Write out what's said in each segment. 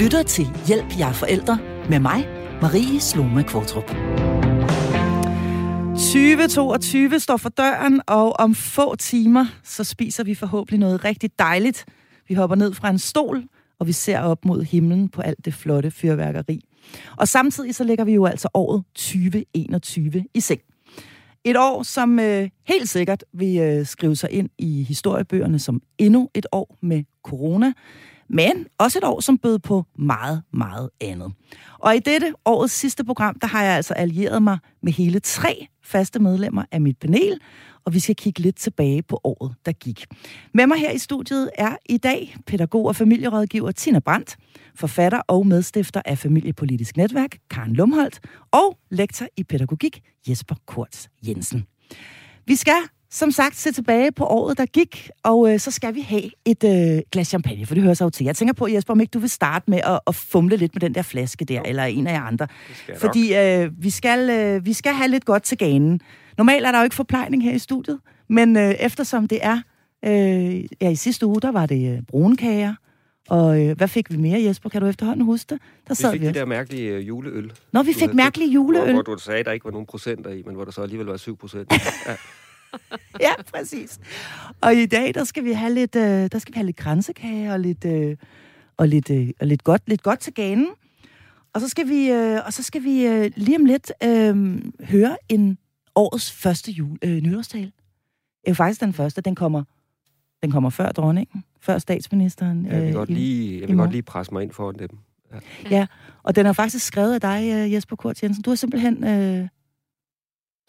lytter til Hjælp jer forældre med mig, Marie Sloma Kvartrup. 2022 står for døren, og om få timer, så spiser vi forhåbentlig noget rigtig dejligt. Vi hopper ned fra en stol, og vi ser op mod himlen på alt det flotte fyrværkeri. Og samtidig så lægger vi jo altså året 2021 i seng. Et år, som øh, helt sikkert vil øh, skrive sig ind i historiebøgerne som endnu et år med corona, men også et år, som bød på meget, meget andet. Og i dette årets sidste program, der har jeg altså allieret mig med hele tre faste medlemmer af mit panel, og vi skal kigge lidt tilbage på året, der gik. Med mig her i studiet er i dag pædagog og familierådgiver Tina Brandt, forfatter og medstifter af Familiepolitisk Netværk, Karen Lumholdt, og lektor i pædagogik, Jesper Kurt Jensen. Vi skal som sagt se tilbage på året, der gik, og øh, så skal vi have et øh, glas champagne, for det hører sig jo til. Jeg tænker på, Jesper, om ikke du vil starte med at, at fumle lidt med den der flaske der, eller en af jer andre. Fordi øh, vi, skal, øh, vi skal have lidt godt til ganen. Normalt er der jo ikke forplejning her i studiet, men øh, eftersom det er, øh, ja i sidste uge, der var det øh, brunkager, og øh, hvad fik vi mere, Jesper? Kan du efterhånden huske det? Der sad vi fik vi. de der mærkelige øh, juleøl. Nå, vi fik mærkelige juleøl. Hvor, hvor du sagde, at der ikke var nogen procenter i, men hvor der så alligevel var 7 procent. Ja. ja, præcis. Og i dag, der skal vi have lidt, øh, der skal vi have lidt kransekage og lidt, øh, og lidt, øh, og lidt, godt, lidt godt til ganen. Og så skal vi, øh, og så skal vi øh, lige om lidt øh, høre en årets første jul, øh, nytårstale. Det er jo faktisk den første. Den kommer, den kommer før dronningen, før statsministeren. Ja, jeg vil, øh, godt, lige, jeg vil godt lige presse mig ind foran dem. Ja. ja, og den er faktisk skrevet af dig, øh, Jesper Kurt Jensen. Du har simpelthen... Øh,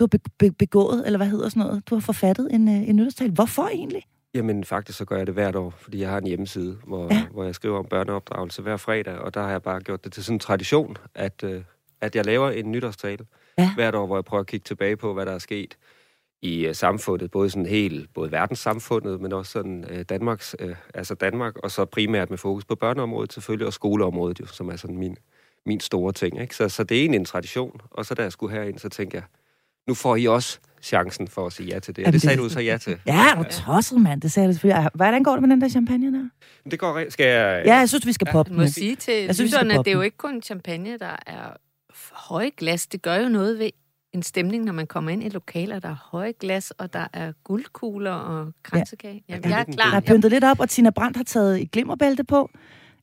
du har be- begået, eller hvad hedder sådan noget? Du har forfattet en, øh, en nytårstale. Hvorfor egentlig? Jamen faktisk så gør jeg det hvert år, fordi jeg har en hjemmeside, hvor, ja. hvor jeg skriver om børneopdragelse hver fredag, og der har jeg bare gjort det til sådan en tradition, at, øh, at jeg laver en nytårstale ja. hvert år, hvor jeg prøver at kigge tilbage på, hvad der er sket i uh, samfundet, både sådan helt, både verdenssamfundet, men også sådan uh, Danmarks, uh, altså Danmark, og så primært med fokus på børneområdet selvfølgelig, og skoleområdet jo, som er sådan min, min store ting. Ikke? Så, så det er egentlig en tradition, og så da jeg skulle herind, så tænkte jeg, nu får I også chancen for at sige ja til det. Og det sagde du så ja til. Ja, du tosset, mand. Det sagde du selvfølgelig. Hvordan går det med den der champagne der? Det går Skal jeg... Ja, jeg synes, vi skal ja, poppe den. Jeg må sige til jeg synes, lytterne, at det er jo ikke kun champagne, der er høje glas. Det gør jo noget ved en stemning, når man kommer ind i lokaler, der er høje glas, og der er guldkugler og kransekage. Ja, jeg er klar. Der er pyntet lidt op, og Tina Brandt har taget et glimmerbælte på.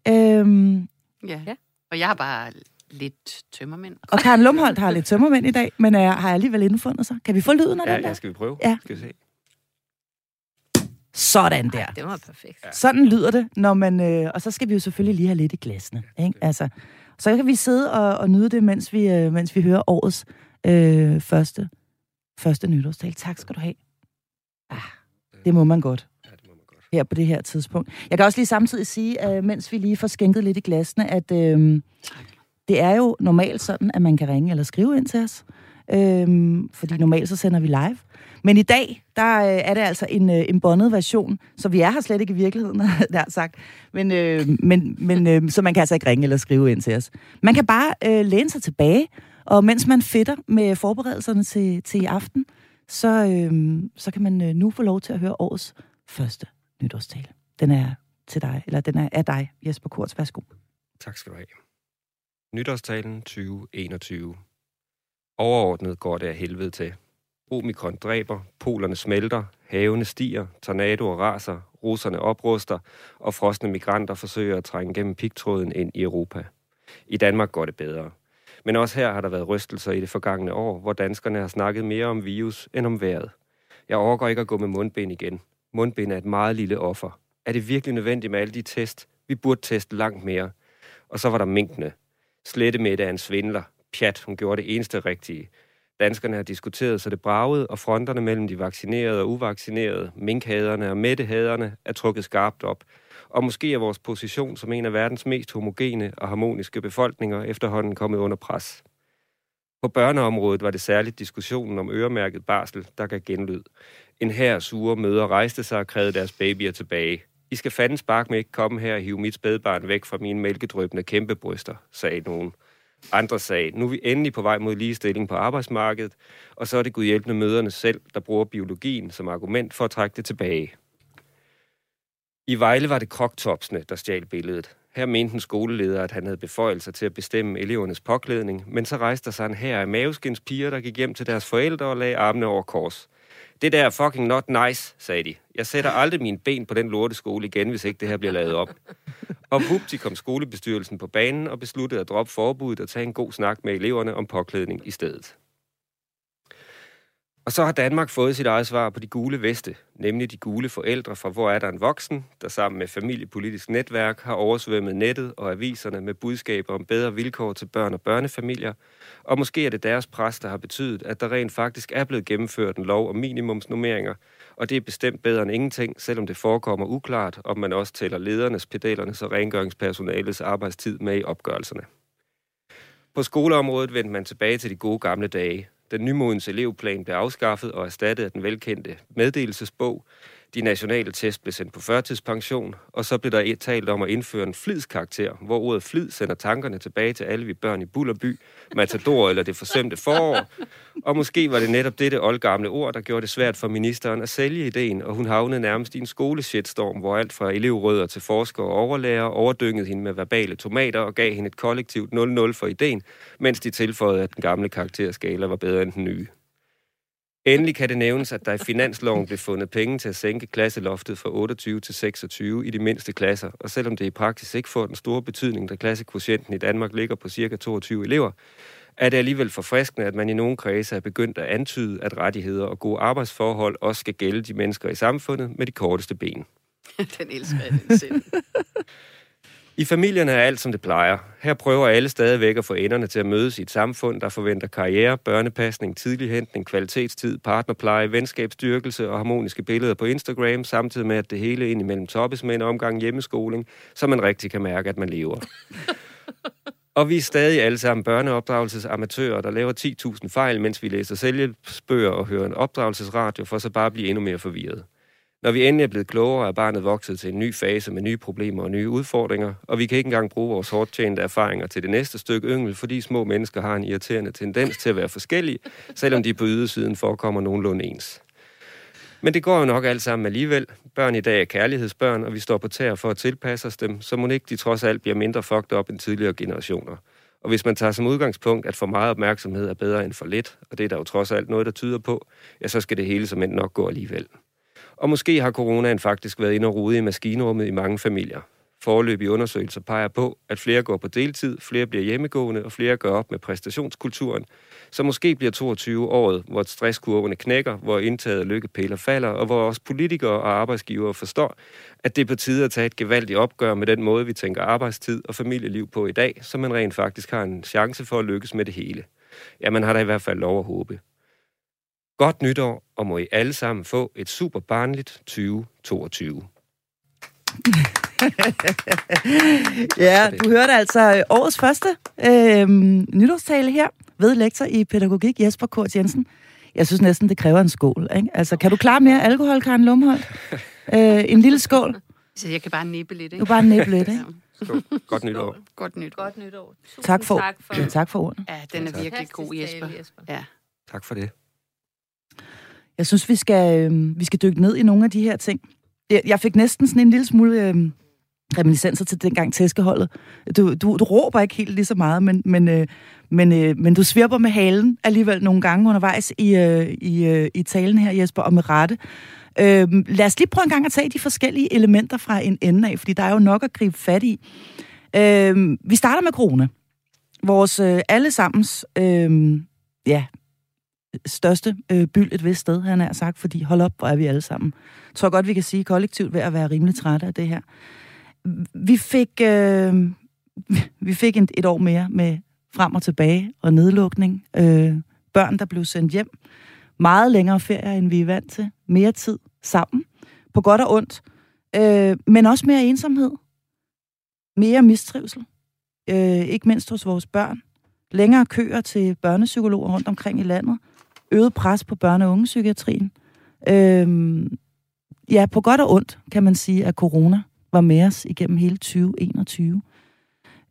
Øhm, ja. ja, og jeg har bare lidt tømmermænd. Og Karen Lumholdt har lidt tømmermænd i dag, men er, har alligevel indfundet sig. Kan vi få lyden af ja, den der? Ja, skal vi prøve? Ja. Skal vi se. Sådan der. Ej, det var perfekt. Ja. Sådan lyder det, når man... Øh, og så skal vi jo selvfølgelig lige have lidt i glasene. Ikke? Altså, så kan vi sidde og, og nyde det, mens vi, øh, mens vi hører årets øh, første, første nytårstal. Tak skal du have. Ah, det må man godt her på det her tidspunkt. Jeg kan også lige samtidig sige, at mens vi lige får skænket lidt i glasene, at øh, det er jo normalt sådan, at man kan ringe eller skrive ind til os. Øhm, fordi normalt så sender vi live. Men i dag, der øh, er det altså en, øh, en bondet version, så vi er her slet ikke i virkeligheden, der sagt. Men, øh, men, men øh, så man kan altså ikke ringe eller skrive ind til os. Man kan bare øh, læne sig tilbage, og mens man fitter med forberedelserne til, til i aften, så, øh, så kan man øh, nu få lov til at høre årets første nytårstale. Den er til dig, eller den er af dig, Jesper Kurz. Værsgo. Tak skal du have. Nytårstalen 2021. Overordnet går det af helvede til. Omikron dræber, polerne smelter, havene stiger, tornadoer raser, russerne opruster, og frosne migranter forsøger at trænge gennem pigtråden ind i Europa. I Danmark går det bedre. Men også her har der været rystelser i det forgangne år, hvor danskerne har snakket mere om virus end om vejret. Jeg overgår ikke at gå med mundbind igen. Mundbind er et meget lille offer. Er det virkelig nødvendigt med alle de test? Vi burde teste langt mere. Og så var der minkene. Slette med en svindler. Pjat, hun gjorde det eneste rigtige. Danskerne har diskuteret, så det bragede, og fronterne mellem de vaccinerede og uvaccinerede, minkhaderne og mættehaderne er trukket skarpt op. Og måske er vores position som en af verdens mest homogene og harmoniske befolkninger efterhånden kommet under pres. På børneområdet var det særligt diskussionen om øremærket barsel, der gav genlyd. En her sure møder rejste sig og krævede deres babyer tilbage. I skal fanden spark med ikke komme her og hive mit spædbarn væk fra mine mælkedrøbende kæmpebryster, sagde nogen. Andre sagde, nu er vi endelig på vej mod ligestilling på arbejdsmarkedet, og så er det gudhjælpende møderne selv, der bruger biologien som argument for at trække det tilbage. I Vejle var det kroktopsene, der stjal billedet. Her mente en skoleleder, at han havde beføjelser til at bestemme elevernes påklædning, men så rejste der sig en her af maveskins piger, der gik hjem til deres forældre og lagde armene over kors. Det der er fucking not nice, sagde de. Jeg sætter aldrig mine ben på den lorteskole igen, hvis ikke det her bliver lavet op. Og vupti kom skolebestyrelsen på banen og besluttede at droppe forbuddet og tage en god snak med eleverne om påklædning i stedet. Og så har Danmark fået sit eget svar på de gule veste, nemlig de gule forældre fra Hvor er der en voksen, der sammen med familiepolitisk netværk har oversvømmet nettet og aviserne med budskaber om bedre vilkår til børn og børnefamilier, og måske er det deres pres, der har betydet, at der rent faktisk er blevet gennemført en lov om minimumsnummeringer, og det er bestemt bedre end ingenting, selvom det forekommer uklart, om man også tæller ledernes, pedalernes og rengøringspersonalets arbejdstid med i opgørelserne. På skoleområdet vendte man tilbage til de gode gamle dage, den nymodens elevplan blev afskaffet og erstattet af den velkendte meddelelsesbog. De nationale test blev sendt på førtidspension, og så blev der talt om at indføre en flidskarakter, hvor ordet flid sender tankerne tilbage til alle vi børn i Bullerby, Matador eller det forsømte forår. Og måske var det netop dette oldgamle ord, der gjorde det svært for ministeren at sælge ideen, og hun havnede nærmest i en skoleshitstorm, hvor alt fra elevrødder til forskere og overlærer overdyngede hende med verbale tomater og gav hende et kollektivt 0-0 for ideen, mens de tilføjede, at den gamle karakterskala var bedre end den nye. Endelig kan det nævnes, at der i finansloven blev fundet penge til at sænke klasseloftet fra 28 til 26 i de mindste klasser, og selvom det i praksis ikke får den store betydning, da klassekvotienten i Danmark ligger på ca. 22 elever, er det alligevel forfriskende, at man i nogle kredse er begyndt at antyde, at rettigheder og gode arbejdsforhold også skal gælde de mennesker i samfundet med de korteste ben. den elsker jeg, den selv. I familien er alt, som det plejer. Her prøver alle stadigvæk at få enderne til at mødes i et samfund, der forventer karriere, børnepasning, tidlig hentning, kvalitetstid, partnerpleje, venskabsstyrkelse og harmoniske billeder på Instagram, samtidig med, at det hele indimellem toppes med en omgang hjemmeskoling, så man rigtig kan mærke, at man lever. Og vi er stadig alle sammen børneopdragelsesamatører, der laver 10.000 fejl, mens vi læser selvhjælpsbøger og hører en opdragelsesradio, for så bare at blive endnu mere forvirret. Når vi endelig er blevet klogere, er barnet vokset til en ny fase med nye problemer og nye udfordringer, og vi kan ikke engang bruge vores hårdt tjente erfaringer til det næste stykke yngel, fordi små mennesker har en irriterende tendens til at være forskellige, selvom de på ydersiden forekommer nogenlunde ens. Men det går jo nok alt sammen alligevel. Børn i dag er kærlighedsbørn, og vi står på tæer for at tilpasse os dem, så må ikke de trods alt bliver mindre fucked op end tidligere generationer. Og hvis man tager som udgangspunkt, at for meget opmærksomhed er bedre end for lidt, og det er der jo trods alt noget, der tyder på, ja, så skal det hele som end nok gå alligevel. Og måske har coronaen faktisk været inde og rode i maskinrummet i mange familier. Forløbige undersøgelser peger på, at flere går på deltid, flere bliver hjemmegående, og flere gør op med præstationskulturen. Så måske bliver 22 året, hvor stresskurvene knækker, hvor indtaget af falder, og hvor også politikere og arbejdsgivere forstår, at det er på tide at tage et gevaldigt opgør med den måde, vi tænker arbejdstid og familieliv på i dag, så man rent faktisk har en chance for at lykkes med det hele. Ja, man har da i hvert fald lov at håbe. Godt nytår, og må I alle sammen få et super barnligt 2022. ja, du hørte altså øh, årets første øh, nytårstale her ved lektor i pædagogik Jesper Kort Jensen. Jeg synes næsten, det kræver en skål. Ikke? Altså, kan du klare mere alkohol, Karen Lumholdt? Øh, en lille skål? Så jeg kan bare nippe lidt, ikke? Du bare nippe lidt, ikke? Skål. Godt nytår. Godt nytår. Godt nytår. tak for, tak for, tak for ordet. Ja, den er virkelig god, Jesper. Ja. Tak for det. Jeg synes, vi skal, øh, vi skal dykke ned i nogle af de her ting. Jeg, jeg fik næsten sådan en lille smule øh, reminiscenser til dengang tæskeholdet. Du, du, du råber ikke helt lige så meget, men, men, øh, men, øh, men du svirper med halen alligevel nogle gange undervejs i, øh, i, øh, i talen her, Jesper, og med rette. Øh, lad os lige prøve en gang at tage de forskellige elementer fra en ende af, fordi der er jo nok at gribe fat i. Øh, vi starter med corona. Vores øh, allesammens øh, ja, største øh, byld et vist sted, han har sagt, fordi hold op, hvor er vi alle sammen. Jeg tror godt, vi kan sige kollektivt ved at være rimelig trætte af det her. Vi fik, øh, vi fik et, et år mere med frem og tilbage og nedlukning. Øh, børn, der blev sendt hjem. Meget længere ferie, end vi er vant til. Mere tid sammen. På godt og ondt. Øh, men også mere ensomhed. Mere mistrivsel. Øh, ikke mindst hos vores børn. Længere køer til børnepsykologer rundt omkring i landet øget pres på børne- og ungepsykiatrien. Øhm, ja, på godt og ondt, kan man sige, at corona var med os igennem hele 2021.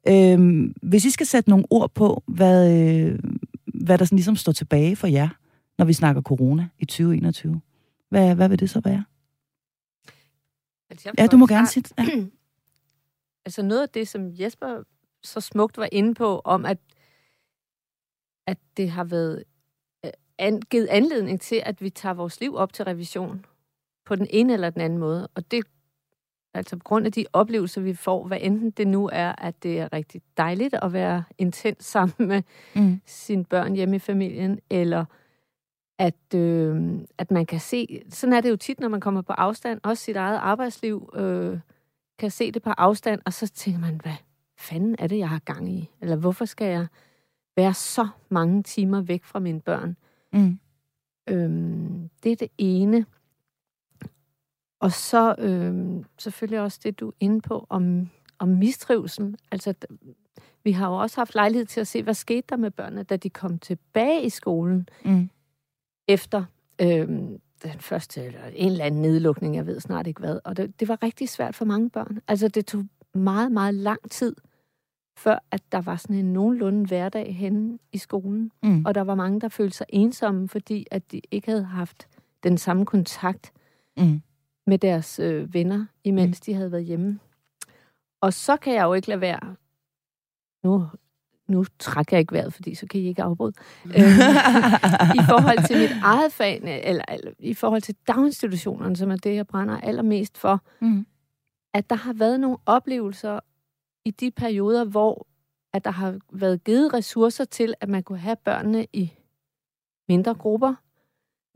Øhm, hvis I skal sætte nogle ord på, hvad, øh, hvad der sådan ligesom står tilbage for jer, når vi snakker corona i 2021, hvad, hvad vil det så være? Altså, ja, du må gerne sige ja. altså noget af det, som Jesper så smukt var inde på, om at, at det har været an, givet anledning til, at vi tager vores liv op til revision på den ene eller den anden måde. Og det altså på grund af de oplevelser, vi får, hvad enten det nu er, at det er rigtig dejligt at være intens sammen med mm. sine børn hjemme i familien, eller at, øh, at man kan se, sådan er det jo tit, når man kommer på afstand, også sit eget arbejdsliv, øh, kan se det på afstand, og så tænker man, hvad fanden er det, jeg har gang i? Eller hvorfor skal jeg være så mange timer væk fra mine børn? Mm. Øhm, det er det ene. Og så øh, selvfølgelig også det, du er inde på om, om mistrivelsen. Altså, vi har jo også haft lejlighed til at se, hvad skete der med børnene, da de kom tilbage i skolen mm. efter øh, den første, eller en eller anden nedlukning, jeg ved snart ikke hvad. Og det, det var rigtig svært for mange børn. Altså, det tog meget, meget lang tid, før at der var sådan en nogenlunde hverdag henne i skolen. Mm. Og der var mange, der følte sig ensomme, fordi at de ikke havde haft den samme kontakt mm med deres øh, venner, imens mm. de havde været hjemme. Og så kan jeg jo ikke lade være. Nu, nu trækker jeg ikke vejret, fordi så kan I ikke afbryde. øh, I forhold til mit eget fag, eller, eller i forhold til daginstitutionerne, som er det, jeg brænder allermest for, mm. at der har været nogle oplevelser i de perioder, hvor at der har været givet ressourcer til, at man kunne have børnene i mindre grupper,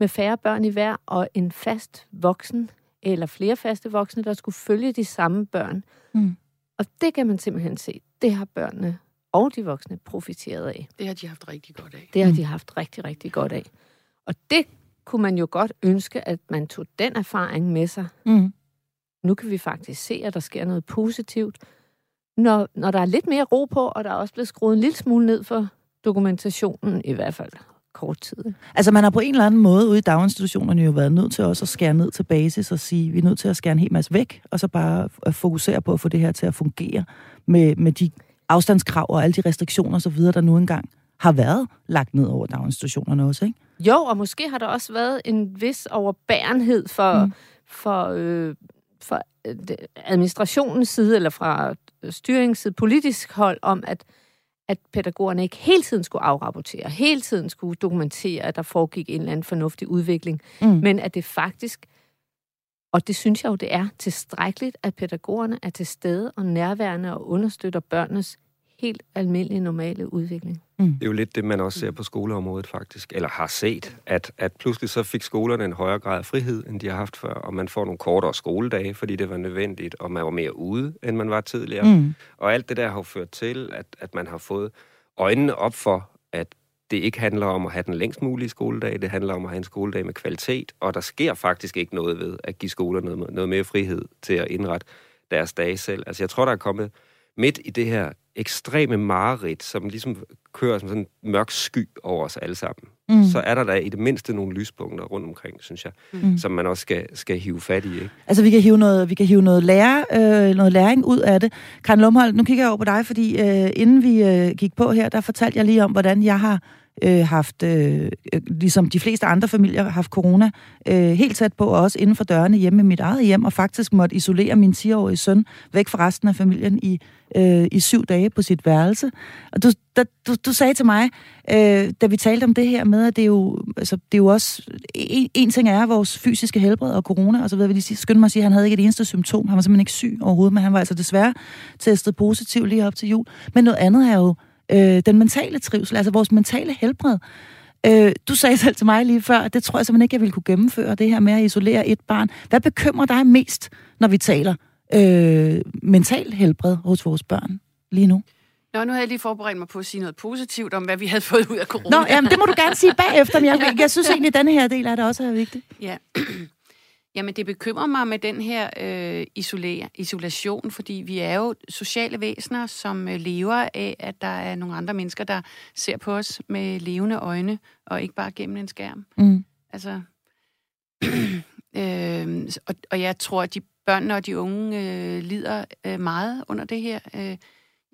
med færre børn i hver, og en fast voksen eller flere faste voksne, der skulle følge de samme børn. Mm. Og det kan man simpelthen se. Det har børnene og de voksne profiteret af. Det har de haft rigtig godt af. Det har mm. de haft rigtig, rigtig godt af. Og det kunne man jo godt ønske, at man tog den erfaring med sig. Mm. Nu kan vi faktisk se, at der sker noget positivt. Når, når der er lidt mere ro på, og der er også blevet skruet en lille smule ned for dokumentationen, i hvert fald kort tid. Altså man har på en eller anden måde ude i daginstitutionerne jo været nødt til også at skære ned til basis og sige, vi er nødt til at skære en hel masse væk, og så bare fokusere på at få det her til at fungere med, med de afstandskrav og alle de restriktioner osv., der nu engang har været lagt ned over daginstitutionerne også, ikke? Jo, og måske har der også været en vis overbærenhed for, mm. for, øh, for øh, administrationens side, eller fra styringsside, politisk hold, om at at pædagogerne ikke hele tiden skulle afrapportere, hele tiden skulle dokumentere, at der foregik en eller anden fornuftig udvikling, mm. men at det faktisk, og det synes jeg jo, det er tilstrækkeligt, at pædagogerne er til stede og nærværende og understøtter børnenes helt almindelige, normale udvikling. Mm. Det er jo lidt det, man også ser på skoleområdet faktisk, eller har set, at, at pludselig så fik skolerne en højere grad af frihed, end de har haft før, og man får nogle kortere skoledage, fordi det var nødvendigt, og man var mere ude, end man var tidligere. Mm. Og alt det der har jo ført til, at, at man har fået øjnene op for, at det ikke handler om at have den længst mulige skoledag, det handler om at have en skoledag med kvalitet, og der sker faktisk ikke noget ved at give skolerne noget, noget mere frihed til at indrette deres dage selv. Altså jeg tror, der er kommet midt i det her ekstreme mareridt, som ligesom kører som sådan en mørk sky over os alle sammen, mm. så er der da i det mindste nogle lyspunkter rundt omkring, synes jeg, mm. som man også skal, skal hive fat i. Ikke? Altså, vi kan hive noget, vi kan hive noget, lære, øh, noget læring ud af det. Karen Lumhold, nu kigger jeg over på dig, fordi øh, inden vi øh, gik på her, der fortalte jeg lige om, hvordan jeg har øh, haft, øh, øh, ligesom de fleste andre familier, haft corona øh, helt tæt på, og også inden for dørene hjemme i mit eget hjem, og faktisk måtte isolere min 10-årige søn væk fra resten af familien i, øh, i syv dage på sit værelse. Og du, da, du, du sagde til mig, øh, da vi talte om det her med, at det er jo, altså, det er jo også... En, en ting er vores fysiske helbred og corona, og så ved jeg lige skynde mig at sige, at han havde ikke et eneste symptom. Han var simpelthen ikke syg overhovedet, men han var altså desværre testet positiv lige op til jul. Men noget andet er jo øh, den mentale trivsel, altså vores mentale helbred. Øh, du sagde selv til mig lige før, at det tror jeg simpelthen ikke, jeg ville kunne gennemføre, det her med at isolere et barn. Hvad bekymrer dig mest, når vi taler øh, mental helbred hos vores børn lige nu? Nå, nu har jeg lige forberedt mig på at sige noget positivt om, hvad vi havde fået ud af corona. Nå, jamen, det må du gerne sige bagefter, men jeg, jeg synes egentlig, at denne her del af det også er vigtig. Ja. Jamen, det bekymrer mig med den her øh, isolere, isolation, fordi vi er jo sociale væsener, som øh, lever af, at der er nogle andre mennesker, der ser på os med levende øjne, og ikke bare gennem en skærm. Mm. Altså, øh, og, og jeg tror, at de børn og de unge øh, lider øh, meget under det her. Øh,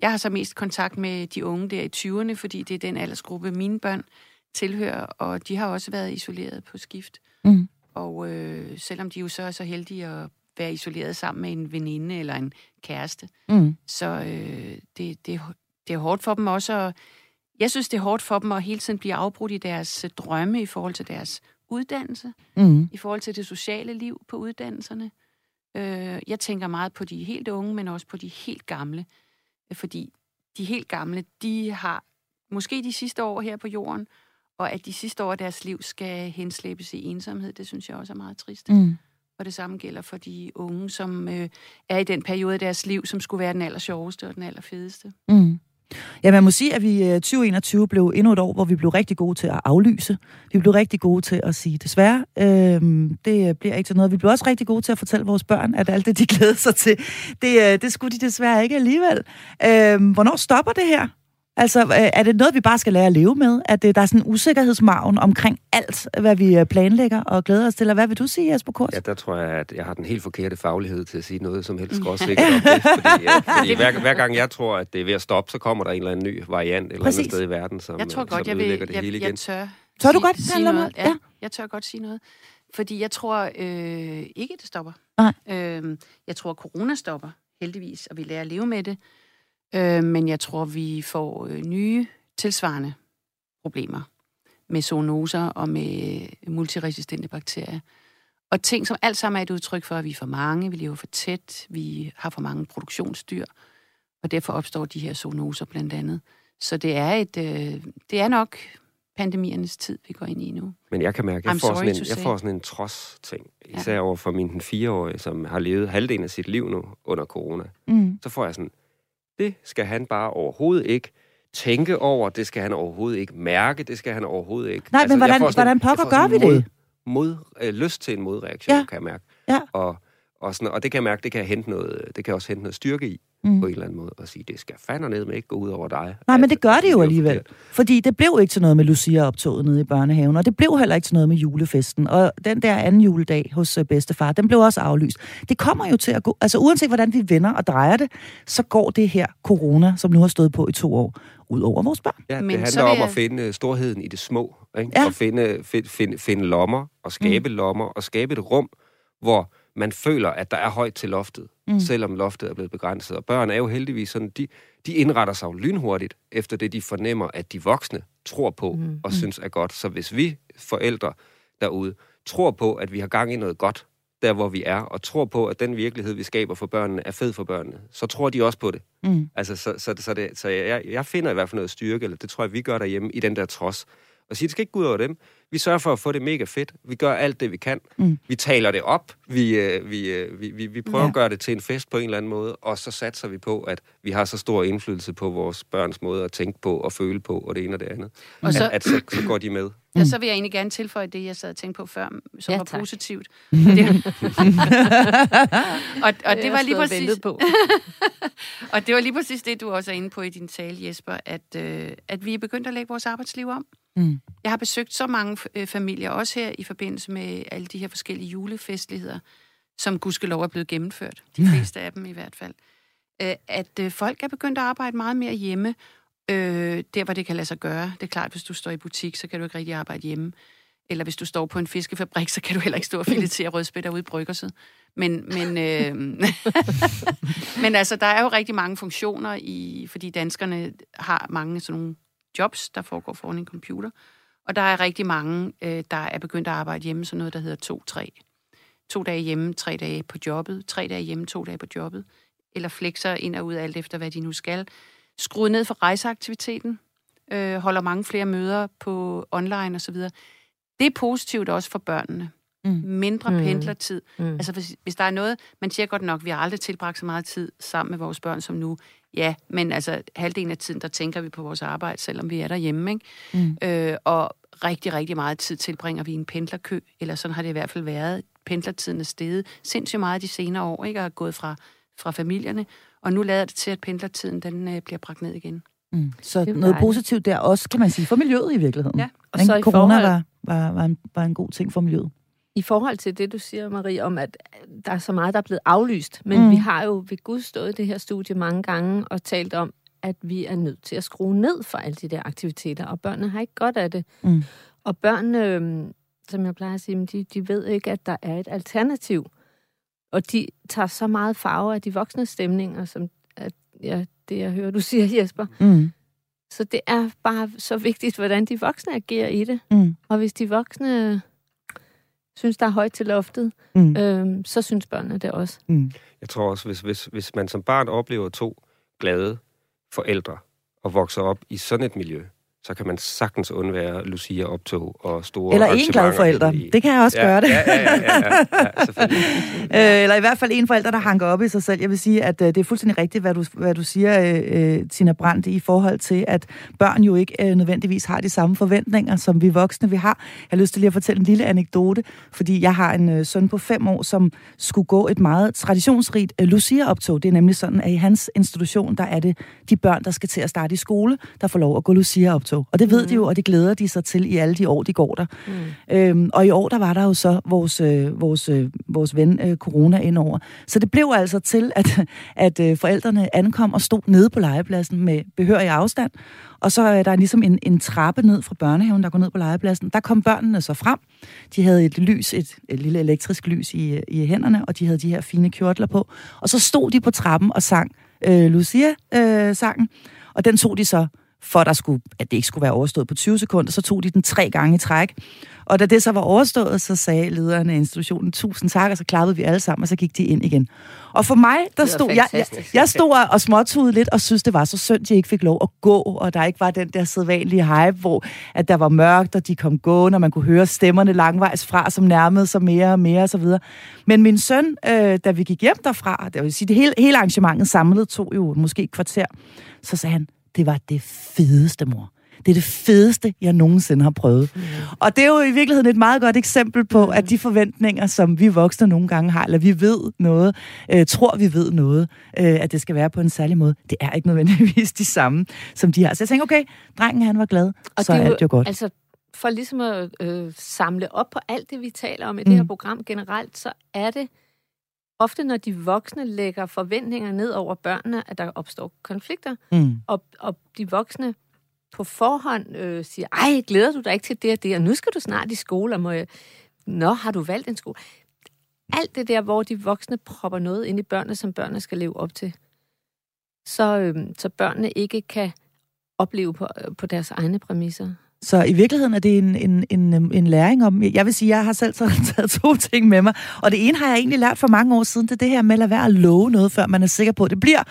jeg har så mest kontakt med de unge der i 20'erne, fordi det er den aldersgruppe, mine børn tilhører, og de har også været isoleret på skift. Mm. Og øh, selvom de jo så er så heldige at være isoleret sammen med en veninde eller en kæreste. Mm. Så øh, det, det, det er hårdt for dem også. At, jeg synes, det er hårdt for dem at hele tiden blive afbrudt i deres øh, drømme i forhold til deres uddannelse, Mm. i forhold til det sociale liv på uddannelserne. Øh, jeg tænker meget på de helt unge, men også på de helt gamle. Fordi de helt gamle, de har måske de sidste år her på jorden, og at de sidste år af deres liv skal henslæbes i ensomhed, det synes jeg også er meget trist. Mm. Og det samme gælder for de unge, som øh, er i den periode af deres liv, som skulle være den aller sjoveste og den aller fedeste. Mm. Ja, man må sige, at vi øh, 2021 blev endnu et år, hvor vi blev rigtig gode til at aflyse. Vi blev rigtig gode til at sige desværre. Øhm, det bliver ikke til noget. Vi blev også rigtig gode til at fortælle vores børn, at alt det, de glæder sig til, det, øh, det skulle de desværre ikke alligevel. Øhm, hvornår stopper det her? Altså, øh, er det noget, vi bare skal lære at leve med? At øh, der er sådan en usikkerhedsmagen omkring alt, hvad vi øh, planlægger og glæder os til? Og hvad vil du sige, Jesper Kors? Ja, der tror jeg, at jeg har den helt forkerte faglighed til at sige noget som helst skråsikkert om det. Fordi, ja, fordi hver, hver gang jeg tror, at det er ved at stoppe, så kommer der en eller anden ny variant et eller Præcis. andet sted i verden, som, Jeg tror godt, som jeg vil, det jeg, hele igen. jeg tør. Tør du sige- godt sige noget? det? Ja, Ja. jeg tør godt sige noget. Fordi jeg tror øh, ikke, det stopper. Nej. Øh, jeg tror, corona stopper, heldigvis, og vi lærer at leve med det. Øh, men jeg tror, vi får øh, nye tilsvarende problemer med zoonoser og med multiresistente bakterier. Og ting, som alt sammen er et udtryk for, at vi er for mange, vi lever for tæt, vi har for mange produktionsdyr, og derfor opstår de her zoonoser blandt andet. Så det er, et, øh, det er nok pandemiernes tid, vi går ind i nu. Men jeg kan mærke, at jeg får, sådan en, jeg får sådan en trods-ting. Ja. Især over for min fireårige, som har levet halvdelen af sit liv nu under corona. Mm. Så får jeg sådan, det skal han bare overhovedet ikke tænke over, det skal han overhovedet ikke mærke, det skal han overhovedet ikke. Nej, men jeg hvordan- sådan hvordan pokker gør vi en det? Mod, øh, lyst til en modreaktion, Ja. kan jeg mærke. Ja. Og, og, sådan, og det kan jeg mærke, det kan, jeg hente noget, det kan jeg også hente noget styrke i, Mm. på en eller anden måde, og sige, det skal fandme ned med ikke gå ud over dig. Nej, men at- det gør det jo alligevel. forkert. Fordi det blev ikke til noget med Lucia-optoget nede i børnehaven, og det blev heller ikke til noget med julefesten. Og den der anden juledag hos øh, bedstefar, den blev også aflyst. Det kommer jo til at gå, altså uanset hvordan vi vender og drejer det, så går det her corona, som nu har stået på i to år, ud over vores børn. Ja, Men det så handler om jeg- at finde øh, storheden i det små. Ikke? Ja. At finde, find, finde, finde lommer, og skabe mm. lommer, og skabe et rum, hvor man føler, at der er højt til loftet, Mm. mm. selvom loftet er blevet begrænset. Og børn er jo heldigvis sådan, de, de indretter sig jo lynhurtigt efter det, de fornemmer, at de voksne tror på mm. og synes er godt. Så hvis vi forældre derude tror på, at vi har gang i noget godt, der hvor vi er, og tror på, at den virkelighed, vi skaber for børnene, er fed for børnene, så tror de også på det. Mm. Altså, så, så, så, det, så jeg, jeg finder i hvert fald noget styrke, eller det tror jeg, vi gør derhjemme, i den der trods. Og sige, det skal ikke gå ud over dem. Vi sørger for at få det mega fedt. Vi gør alt det, vi kan. Mm. Vi taler det op. Vi, øh, vi, øh, vi, vi, vi prøver Ja. ja. at gøre det til en fest på en eller anden måde. Og så satser vi på, at vi har så stor indflydelse på vores børns måde at tænke på og føle på, og det ene og det andet. Og så- At, at så, så går de med. Og så vil jeg egentlig gerne tilføje det, jeg sad og tænkte på før, som Ja, var tak. positivt. Det, og, og det var lige præcis... På. Og det var lige præcis det, du også er inde på i din tale, Jesper, at, øh, at vi er begyndt at lægge vores arbejdsliv om. Mm. Jeg har besøgt så mange øh, familier, også her i forbindelse med alle de her forskellige julefestligheder, som gudskelov er blevet gennemført. De fleste af dem i hvert fald. Øh, at øh, folk er begyndt at arbejde meget mere hjemme, øh, der hvor det kan lade sig gøre. Det er klart, hvis du står i butik, så kan du ikke rigtig arbejde hjemme. Eller hvis du står på en fiskefabrik, så kan du heller ikke stå og filetere rødspætter ude i bryggerset. Men, men, øh, men altså, der er jo rigtig mange funktioner, i, fordi danskerne har mange sådan nogle jobs, der foregår foran en computer. Og der er rigtig mange, øh, der er begyndt at arbejde hjemme, sådan noget, der hedder 2-3. To dage hjemme, tre dage på jobbet, tre dage hjemme, to dage på jobbet. Eller flexer ind og ud alt efter, hvad de nu skal. Skruet ned for rejseaktiviteten, øh, holder mange flere møder på online osv. Det er positivt også for børnene. Mm. Mindre Mm. pendlertid. Mm. Altså, hvis, hvis der er noget, man siger godt nok, vi har aldrig tilbragt så meget tid sammen med vores børn som nu. Ja, men altså, halvdelen af tiden, der tænker vi på vores arbejde, selvom vi er derhjemme, ikke? Mm. Øh, og rigtig, rigtig meget tid tilbringer vi i en pendlerkø, eller sådan har det i hvert fald været. Pendlertiden er steget sindssygt meget de senere år, ikke? Og er gået fra, fra familierne. Og nu lader det til, at pendlertiden, den øh, bliver bragt ned igen. Mm. Så noget dejligt. positivt der også, kan man sige, for miljøet i virkeligheden. Ja. Og så i Corona forhold- var, var, var, en, var en god ting for miljøet. I forhold til det, du siger, Marie, om at der er så meget, der er blevet aflyst. Men Mm. mm. vi har jo ved Gud stået i det her studie mange gange og talt om, at vi er nødt til at skrue ned for alle de der aktiviteter, og børnene har ikke godt af det. Mm. Og børnene, øhm, som jeg plejer at sige, de, de ved ikke, at der er et alternativ. og de tager så meget farve af de voksne stemninger, som at, ja, det jeg hører, du siger, Jesper. Mm. Så det er bare så vigtigt, hvordan de voksne agerer i det. Mm. Og hvis de voksne synes, der er højt til loftet, Mm. øhm, så synes børnene det også. Mm. Jeg tror også, hvis, hvis, hvis man som barn oplever to glade forældre og vokser op i sådan et miljø, så kan man sagtens undvære Lucia-optog og store Eller en glad forælder. i- Det kan jeg også ja, gøre det. Ja, ja, ja, ja, ja. Øh, eller i hvert fald en forælder, der hanker op i sig selv. Jeg vil sige, at øh, det er fuldstændig rigtigt, hvad du, hvad du siger, øh, øh, Tina Brandt, i forhold til, at børn jo ikke øh, nødvendigvis har de samme forventninger, som vi voksne vi har. Jeg har lyst til lige at fortælle en lille anekdote, fordi jeg har en øh, søn på fem år, som skulle gå et meget traditionsrigt øh, Lucia-optog. Det er nemlig sådan, at i hans institution, der er det de børn, der skal til at starte i skole, der får lov at gå Lucia-optog. Og det ved de jo, og det glæder de sig til i alle de år, de går der. Mm. Øhm, og i år, der var der jo så vores, øh, vores, øh, vores ven øh, corona indover. Så det blev altså til, at, at øh, forældrene ankom og stod nede på legepladsen med behørig afstand. Og så er der ligesom en, en trappe ned fra børnehaven, der går ned på legepladsen. Der kom børnene så frem. De havde et lys, et, et lille elektrisk lys i, i hænderne, og de havde de her fine kjortler på. Og så stod de på trappen og sang øh, Lucia-sangen. og den tog de så for der skulle, at det ikke skulle være overstået på 20 sekunder, så tog de den tre gange i træk. Og da det så var overstået, så sagde lederen af institutionen, tusind tak, og så klappede vi alle sammen, og så gik de ind igen. Og for mig, der stod jeg, jeg, jeg stod og- småtudede lidt, og synes det var så synd, de ikke fik lov at gå, og der ikke var den der sædvanlige hype, hvor at der var mørkt, og de kom gående, og man kunne høre stemmerne langvejs fra, som nærmede sig mere og mere, og så videre. Men min søn, øh, da vi gik hjem derfra, det vil sige, det hele, hele arrangementet samlet tog jo måske et kvarter, så sagde han, det var det fedeste, mor. Det er det fedeste, jeg nogensinde har prøvet. Mm. Og det er jo i virkeligheden et meget godt eksempel på, mm. at de forventninger, som vi voksne nogle gange har, eller vi ved noget, øh, tror vi ved noget, øh, at det skal være på en særlig måde, det er ikke nødvendigvis de samme, som de har. Så jeg tænker, okay, drengen han var glad, og så det er alt jo godt. Altså, for ligesom at øh, samle op på alt det, vi taler om i det her Mm. program generelt, så er det ofte, når de voksne lægger forventninger ned over børnene, at der opstår konflikter. Mm. Og, og de voksne på forhånd øh, siger, ej, glæder du dig ikke til det og det, og nu skal du snart i skole, og må jeg... Nå, har du valgt en skole? Alt det der, hvor de voksne propper noget ind i børnene, som børnene skal leve op til. Så, øh, så børnene ikke kan opleve på, på deres egne præmisser. Så i virkeligheden er det en, en, en, en læring om... Jeg vil sige, jeg har selv taget, taget to ting med mig. Og det ene har jeg egentlig lært for mange år siden, det er det her med at lade være at love noget, før man er sikker på, at det bliver.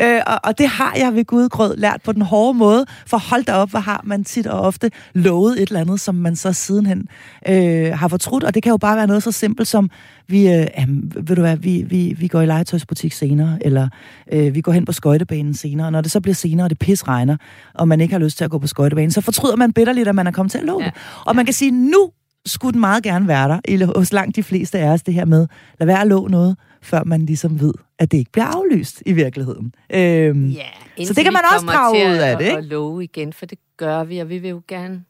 Øh, og, og det har jeg ved Gud grød lært på den hårde måde. For hold da op, hvor har man tit og ofte lovet et eller andet, som man så sidenhen øh, har fortrudt. Og det kan jo bare være noget så simpelt som, vi, øh, jamen, ved du hvad, vi, vi, vi går i legetøjsbutik senere, eller øh, vi går hen på skøjtebanen senere. Og når det så bliver senere, og det pis regner, og man ikke har lyst til at gå på skøjtebanen, så fortryder man bitterligt, at man er kommet til at love Ja. ja. Og man kan sige, nu skulle den meget gerne være der, eller hos langt de fleste af os, det her med, lad være at love noget, før man ligesom ved, at det ikke bliver aflyst i virkeligheden. Øhm, Ja, Så det kan man også drage ud af det, ikke? Og love igen, for det gør vi, og vi vil jo gerne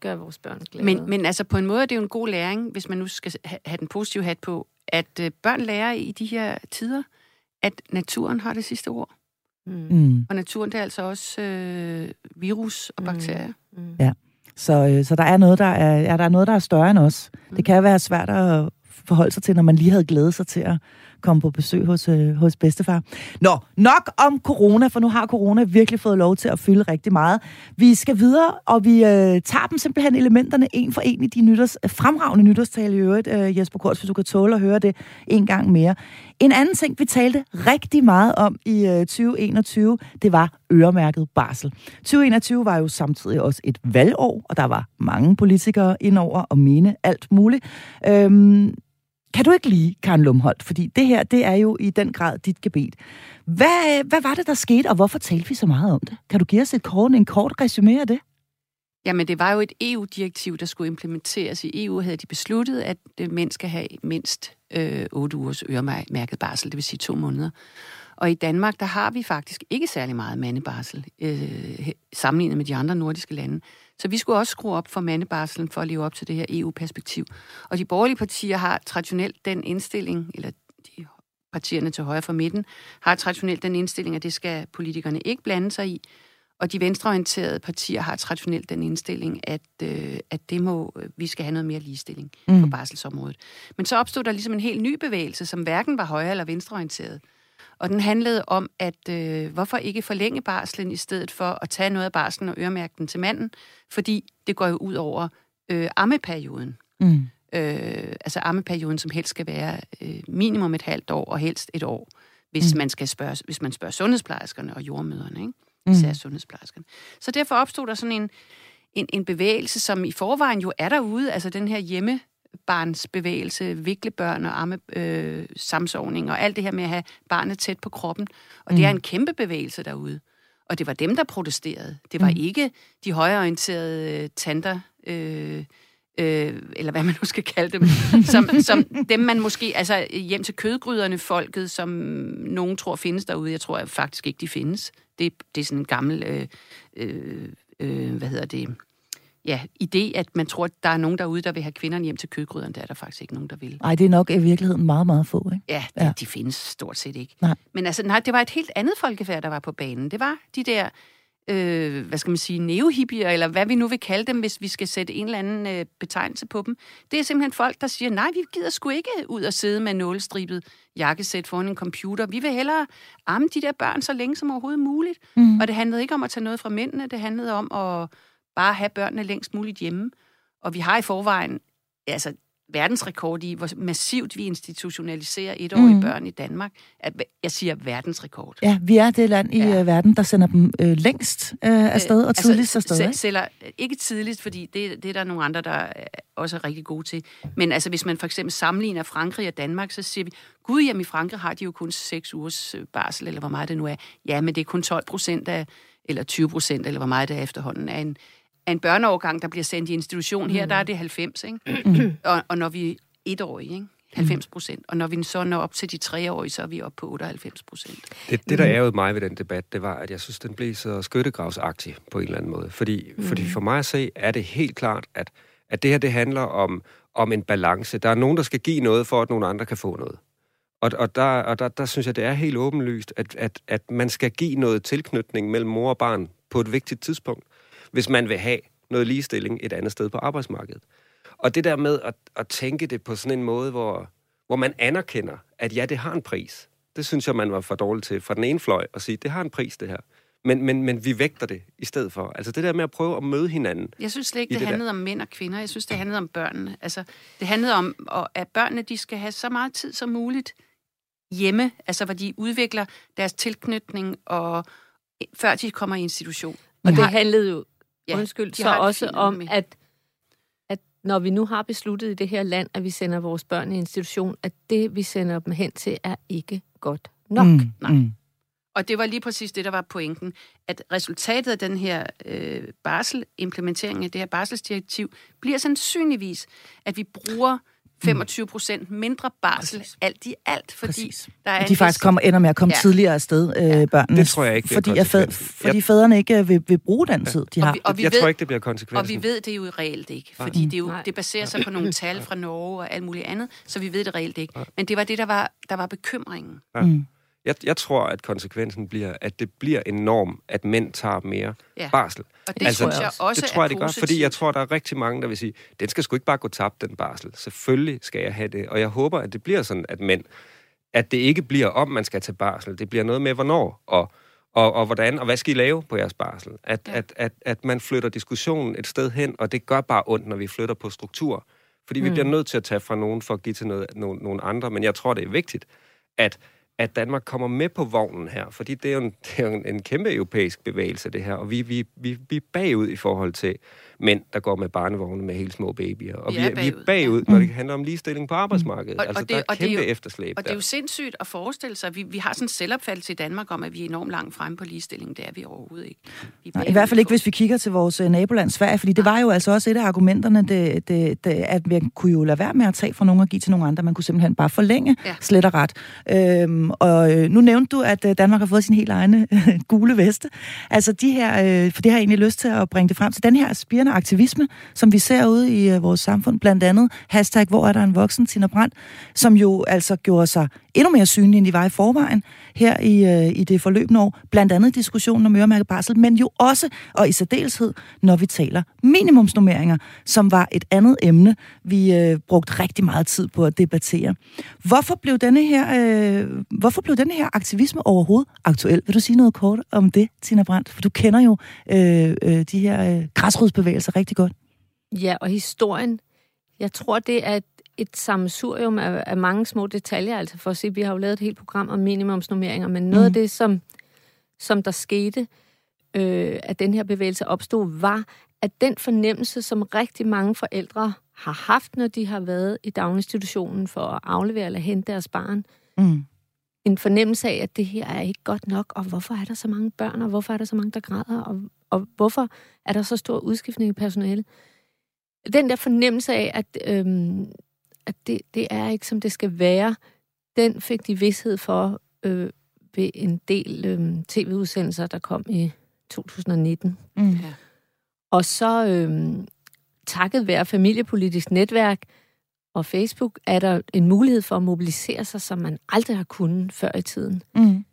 gøre vores børn glade. Men, men altså på en måde er det jo en god læring, hvis man nu skal ha- have den positive hat på, at øh, børn lærer i de her tider, at naturen har det sidste ord. Mm. mm. Og naturen det er altså også øh, virus og Mm. bakterier. Mm. Ja. Så, øh, så der er noget, der er, ja, der er noget, der er større end os. Mm. Det kan være svært at forholde sig til, når man lige havde glædet sig til at komme på besøg hos, øh, hos bedstefar. Nå, nok om corona, for nu har corona virkelig fået lov til at fylde rigtig meget. Vi skal videre, og vi øh, tager dem simpelthen elementerne en for en i de nytårs, øh, fremragende nytårstale i øvrigt, øh, Jesper Kors, hvis du kan tåle at høre det en gang mere. En anden ting, vi talte rigtig meget om i øh, 2021, det var øremærket barsel. 2021 var jo samtidig også et valgår, og der var mange politikere indover og mene alt muligt. Øhm, kan du ikke lide Karen Lumholdt? Fordi det her, det er jo i den grad dit gebet. Hvad, øh, hvad var det, der skete, og hvorfor talte vi så meget om det? Kan du give os et kort, en kort resume af det? Jamen, det var jo et EU-direktiv, der skulle implementeres. I EU havde de besluttet, at øh, mænd skal have mindst øh, 8 ugers øremærket barsel, det vil sige to måneder. Og i Danmark, der har vi faktisk ikke særlig meget mandebarsel, øh, sammenlignet med de andre nordiske lande. Så vi skulle også skrue op for mandebarselen for at leve op til det her EU-perspektiv. Og de borgerlige partier har traditionelt den indstilling, eller de partierne til højre for midten, har traditionelt den indstilling, at det skal politikerne ikke blande sig i. Og de venstreorienterede partier har traditionelt den indstilling, at, øh, at det må, vi skal have noget mere ligestilling mm. på barselsområdet. Men så opstod der ligesom en helt ny bevægelse, som hverken var højre- eller venstreorienteret. Og den handlede om, at øh, hvorfor ikke forlænge barslen i stedet for at tage noget af barslen og øremærke den til manden, fordi det går jo ud over øh, ammeperioden. Mm. Øh, altså ammeperioden, som helst skal være øh, minimum et halvt år og helst et år, hvis mm. man skal spørge, hvis man spørger sundhedsplejerskerne og jordmøderne, ikke? Mm. især sundhedsplejerskerne. Så derfor opstod der sådan en, en, en bevægelse, som i forvejen jo er derude, altså den her hjemme barnsbevægelse, viklebørn og arme, øh, samsovning og alt det her med at have barnet tæt på kroppen. Og mm. det er mm. en kæmpe bevægelse derude. Og det var dem, der protesterede. Det var mm. ikke de højorienterede øh, tanter, øh, øh, eller hvad man nu skal kalde dem, som, som dem man måske, altså hjem til kødgryderne folket, som nogen tror findes derude. Jeg tror faktisk ikke, de findes. Det, det er sådan en gammel, øh, øh, øh, hvad hedder det, ja, idé, at man tror, at der er nogen derude, der vil have kvinderne hjem til kødgryderne. Det er der faktisk ikke nogen, der vil. Nej, det er nok i virkeligheden meget, meget få, ikke? Ja, de, ja. de findes stort set ikke. Nej. Men altså, nej, det var et helt andet folkefærd, der var på banen. Det var de der øh, hvad skal man sige, neohippier, eller hvad vi nu vil kalde dem, hvis vi skal sætte en eller anden øh, betegnelse på dem. Det er simpelthen folk, der siger, nej, vi gider sgu ikke ud og sidde med nålestribet jakkesæt foran en computer. Vi vil hellere amme de der børn så længe som overhovedet muligt. Mm. Og det handlede ikke om at tage noget fra mændene, det handlede om at bare have børnene længst muligt hjemme. Og vi har i forvejen, altså verdensrekord i, hvor massivt vi institutionaliserer etårige mm. børn i Danmark. At, jeg siger verdensrekord. Ja, vi er det land i ja. uh, verden, der sender dem uh, længst uh, afsted og altså, tidligst afsted. Ikke? Sælger, ikke tidligst, fordi det, det er der nogle andre, der også er rigtig gode til. Men altså, hvis man for eksempel sammenligner Frankrig og Danmark, så siger vi, gud, jamen i Frankrig har de jo kun 6 ugers barsel, eller hvor meget det nu er. Ja, men det er kun 12 procent af, eller 20 procent, eller hvor meget det er efterhånden, af en, af en børneårgang, der bliver sendt i institution. Her mm. der er det 90, ikke? Mm. Og, og når vi er etårige, ikke? 90 procent. Og når vi så når op til de treårige, så er vi oppe på 98 procent. Det, det, der ærede mig ved den debat, det var, at jeg synes, den blev så skyttegravsagtig på en eller anden måde. Fordi, mm. fordi for mig at se, er det helt klart, at, at det her, det handler om, om en balance. Der er nogen, der skal give noget, for at nogle andre kan få noget. Og, og, der, og der, der synes jeg, det er helt åbenlyst, at, at, at man skal give noget tilknytning mellem mor og barn på et vigtigt tidspunkt hvis man vil have noget ligestilling et andet sted på arbejdsmarkedet. Og det der med at, at tænke det på sådan en måde, hvor, hvor man anerkender, at ja, det har en pris. Det synes jeg, man var for dårlig til fra den ene fløj at sige, det har en pris, det her. Men, men, men vi vægter det i stedet for. Altså det der med at prøve at møde hinanden. Jeg synes slet ikke, det, det handlede der. om mænd og kvinder. Jeg synes, det handlede om børnene. Altså, det handlede om, at børnene de skal have så meget tid som muligt hjemme, altså hvor de udvikler deres tilknytning, og før de kommer i institution. Og det handlede jo ja, undskyld, så også om, med. at, at når vi nu har besluttet i det her land, at vi sender vores børn i institution, at det, vi sender dem hen til, er ikke godt nok. Mm, Nej. Mm. Og det var lige præcis det, der var pointen, at resultatet af den her øh, barsel, implementering af det her barselsdirektiv, bliver sandsynligvis, at vi bruger 25 procent mindre barsel Præcis. alt i alt, fordi Præcis. der er de faktisk kommer, ender med at komme ja. tidligere afsted, øh, ja. børnene. Det tror jeg ikke fordi, at fæd, fordi fædrene ikke vil, vil bruge den tid, de har. Og vi, og vi jeg ved, tror ikke, det bliver konsekvensen. Og vi ved det jo reelt ikke, fordi det, jo, det baserer sig på nogle tal fra Norge og alt muligt andet, så vi ved det reelt ikke. Men det var det, der var, der var bekymringen. Ja. Mm. Jeg, jeg tror, at konsekvensen bliver, at det bliver en norm, at mænd tager mere ja. barsel. Og det altså, tror jeg også Det tror jeg, det gør, fordi jeg tror, der er rigtig mange, der vil sige, den skal sgu ikke bare gå tabt, den barsel. Selvfølgelig skal jeg have det. Og jeg håber, at det bliver sådan, at mænd, at det ikke bliver om, man skal tage barsel. Det bliver noget med, hvornår og, og, og hvordan, og hvad skal I lave på jeres barsel? At, ja. at, at, at man flytter diskussionen et sted hen, og det gør bare ondt, når vi flytter på struktur. Fordi mm. vi bliver nødt til at tage fra nogen for at give til noget, nogen, nogen andre. Men jeg tror, det er vigtigt, at at Danmark kommer med på vognen her, fordi det er jo en, det er jo en, en kæmpe europæisk bevægelse, det her, og vi, vi, vi, vi er bagud i forhold til mænd, der går med barnevogne med helt små babyer. Og vi er, vi er, bagud, vi er bagud ja. når det handler om ligestilling på arbejdsmarkedet. Og, altså, og det, der er og kæmpe det er jo, efterslæb Og der. det er jo sindssygt at forestille sig, vi, vi har sådan en selvopfattelse i Danmark om, at vi er enormt langt frem på ligestilling. Det er vi overhovedet ikke. Vi Nej, I hvert fald ikke, hvis vi kigger til vores uh, naboland Sverige, fordi det var jo altså også et af argumenterne, det, det, det, at vi kunne jo lade være med at tage fra nogen og give til nogle andre. Man kunne simpelthen bare forlænge ja. slet og ret. Øhm, og øh, nu nævnte du, at øh, Danmark har fået sin helt egne øh, gule veste. Altså de her, øh, for det har jeg egentlig lyst til at bringe det frem til, den her spirende aktivisme, som vi ser ude i øh, vores samfund, blandt andet hashtag, hvor er der en voksen, Tina Brandt, som jo altså gjorde sig endnu mere synlig, end de var i forvejen her i, øh, i det forløbende år. Blandt andet diskussionen om øremærket barsel, men jo også, og i særdeleshed, når vi taler minimumsnummeringer, som var et andet emne, vi øh, brugte rigtig meget tid på at debattere. Hvorfor blev denne her, øh, hvorfor blev denne her aktivisme overhovedet aktuel? Vil du sige noget kort om det, Tina Brandt? For du kender jo øh, øh, de her øh, græsrodsbevægelser rigtig godt. Ja, og historien. Jeg tror, det er et, sammensurium af, af mange små detaljer. Altså for at sige, vi har jo lavet et helt program om minimumsnummeringer, men noget mm. af det, som, som der skete, øh, at den her bevægelse opstod, var, at den fornemmelse, som rigtig mange forældre har haft, når de har været i daginstitutionen for at aflevere eller hente deres barn, mm. en fornemmelse af, at det her er ikke godt nok, og hvorfor er der så mange børn, og hvorfor er der så mange, der græder, og, og hvorfor er der så stor udskiftning i personale. Den der fornemmelse af, at, øhm, at det, det er ikke, som det skal være, den fik de vidshed for øh, ved en del øh, tv-udsendelser, der kom i 2019. Mm. Ja. Og så øh, takket være familiepolitisk netværk og Facebook, er der en mulighed for at mobilisere sig, som man aldrig har kunnet før i tiden. Mm.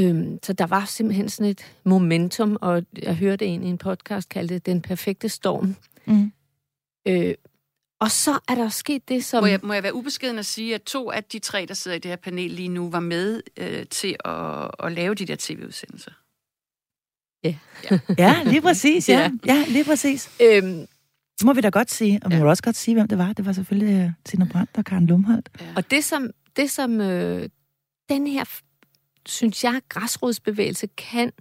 Øhm, så der var simpelthen sådan et momentum, og jeg hørte en i en podcast kalde det Den Perfekte Storm. Mm. Øh, og så er der sket det, som... Må jeg, må jeg være ubeskeden at sige, at to af de tre, der sidder i det her panel lige nu, var med øh, til at, at lave de der tv-udsendelser? Ja. Ja, ja lige præcis. Ja, ja lige præcis. Øhm, det må vi da godt sige, og vi ja. må også godt sige, hvem det var. Det var selvfølgelig uh, Tina Brandt og Karen Lumholdt. Ja. Og det som, det, som øh, den her, synes jeg, græsrodsbevægelse kan,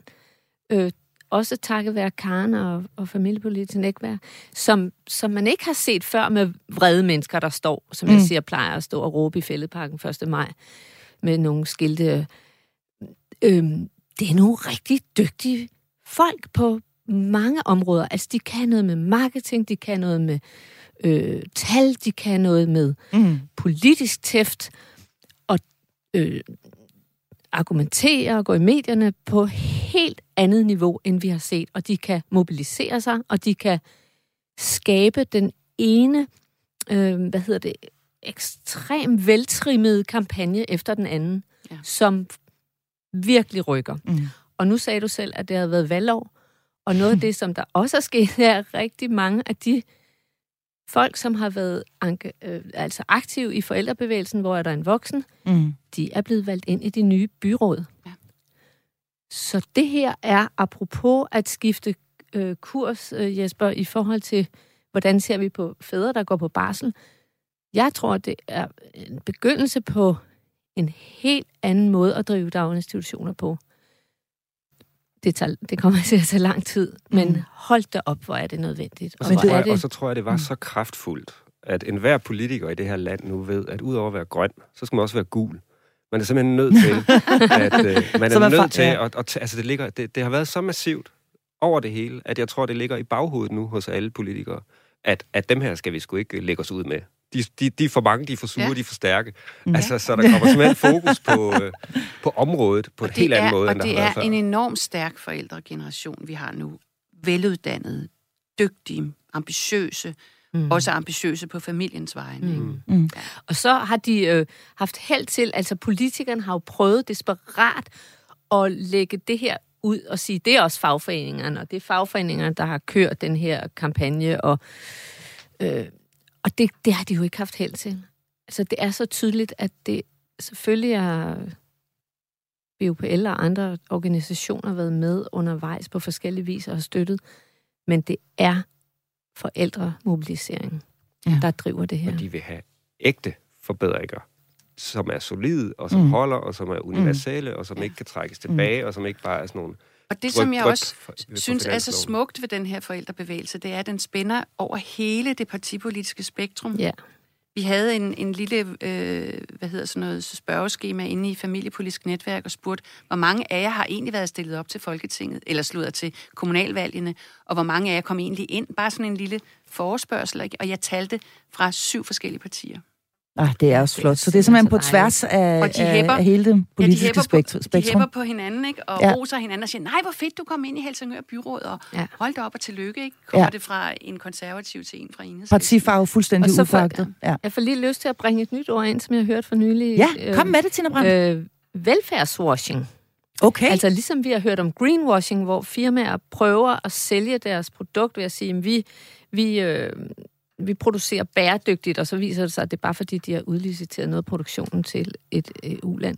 øh, også takket være Karen og, og familiepolitisk netværk, som, som man ikke har set før med vrede mennesker, der står, som mm. jeg siger, plejer at stå og råbe i fældeparken 1. maj med nogle skilte. Øh, det er nogle rigtig dygtige folk på mange områder. Altså, de kan noget med marketing, de kan noget med øh, tal, de kan noget med mm. politisk tæft, og øh, argumentere og gå i medierne på helt andet niveau, end vi har set. Og de kan mobilisere sig, og de kan skabe den ene, øh, hvad hedder det, ekstrem veltrimmede kampagne efter den anden, ja. som virkelig rykker. Mm. Og nu sagde du selv, at det havde været valgår. Og noget af det, som der også er sket, er at rigtig mange af de folk, som har været anke, øh, altså aktive i forældrebevægelsen, hvor er der en voksen, mm. de er blevet valgt ind i de nye byråd. Ja. Så det her er apropos at skifte øh, kurs, øh, Jesper, i forhold til, hvordan ser vi på fædre, der går på barsel. Jeg tror, det er en begyndelse på en helt anden måde at drive daginstitutioner på det, tager, det kommer til at tage lang tid, men mm. hold da op, hvor er det nødvendigt. Og, så, tror jeg, det... og så tror jeg, det var mm. så kraftfuldt, at enhver politiker i det her land nu ved, at udover at være grøn, så skal man også være gul. Man er simpelthen nødt til, at øh, man er, man nødt til ja. at, at, altså det, ligger, det, det har været så massivt over det hele, at jeg tror, det ligger i baghovedet nu hos alle politikere, at, at dem her skal vi sgu ikke lægge os ud med de, de, de er for mange, de er for sure, ja. de er for stærke. Ja. Altså, så der kommer simpelthen fokus på, øh, på området på en helt anden måde, end der har været før. Og det er en enormt stærk forældregeneration, vi har nu. Veluddannede, dygtige, ambitiøse, mm. også ambitiøse på familiens vegne. Mm. Mm. Ja. Og så har de øh, haft held til, altså politikerne har jo prøvet desperat at lægge det her ud og sige, det er også fagforeningerne, og det er fagforeningerne, der har kørt den her kampagne, og øh, og det, det har de jo ikke haft held til. Altså, det er så tydeligt, at det selvfølgelig er BUPL og andre organisationer været med undervejs på forskellige vis og har støttet, men det er forældremobilisering, ja. der driver det her. Og de vil have ægte forbedringer, som er solide, og som mm. holder, og som er universelle, mm. og som ja. ikke kan trækkes tilbage, mm. og som ikke bare er sådan nogle og det, som jeg også synes er så smukt ved den her forældrebevægelse, det er, at den spænder over hele det partipolitiske spektrum. Ja. Vi havde en, en lille øh, hvad hedder sådan noget, spørgeskema inde i familiepolitisk netværk og spurgte, hvor mange af jer har egentlig været stillet op til Folketinget, eller slået til kommunalvalgene, og hvor mange af jer kom egentlig ind. Bare sådan en lille forespørgsel, ikke? og jeg talte fra syv forskellige partier. Ah, det er også flot. Så det er simpelthen på tværs af, og de hæpper, af hele det politiske ja, de spektrum. De hæpper på hinanden, ikke? og ja. roser hinanden og siger, nej, hvor fedt, du kom ind i Helsingør Byråd, og ja. hold da op og tillykke. Ikke? Kommer ja. det fra en konservativ til en fra Ines? Partifarve fuldstændig upagtet. Ja. Jeg får lige lyst til at bringe et nyt ord ind, som jeg har hørt for nylig. Ja, kom med det, Tina Brandt. Øh, velfærdswashing. Okay. Altså ligesom vi har hørt om greenwashing, hvor firmaer prøver at sælge deres produkt ved at sige, at vi, vi, øh, vi producerer bæredygtigt, og så viser det sig, at det er bare fordi, de har udliciteret noget af produktionen til et øh, uland.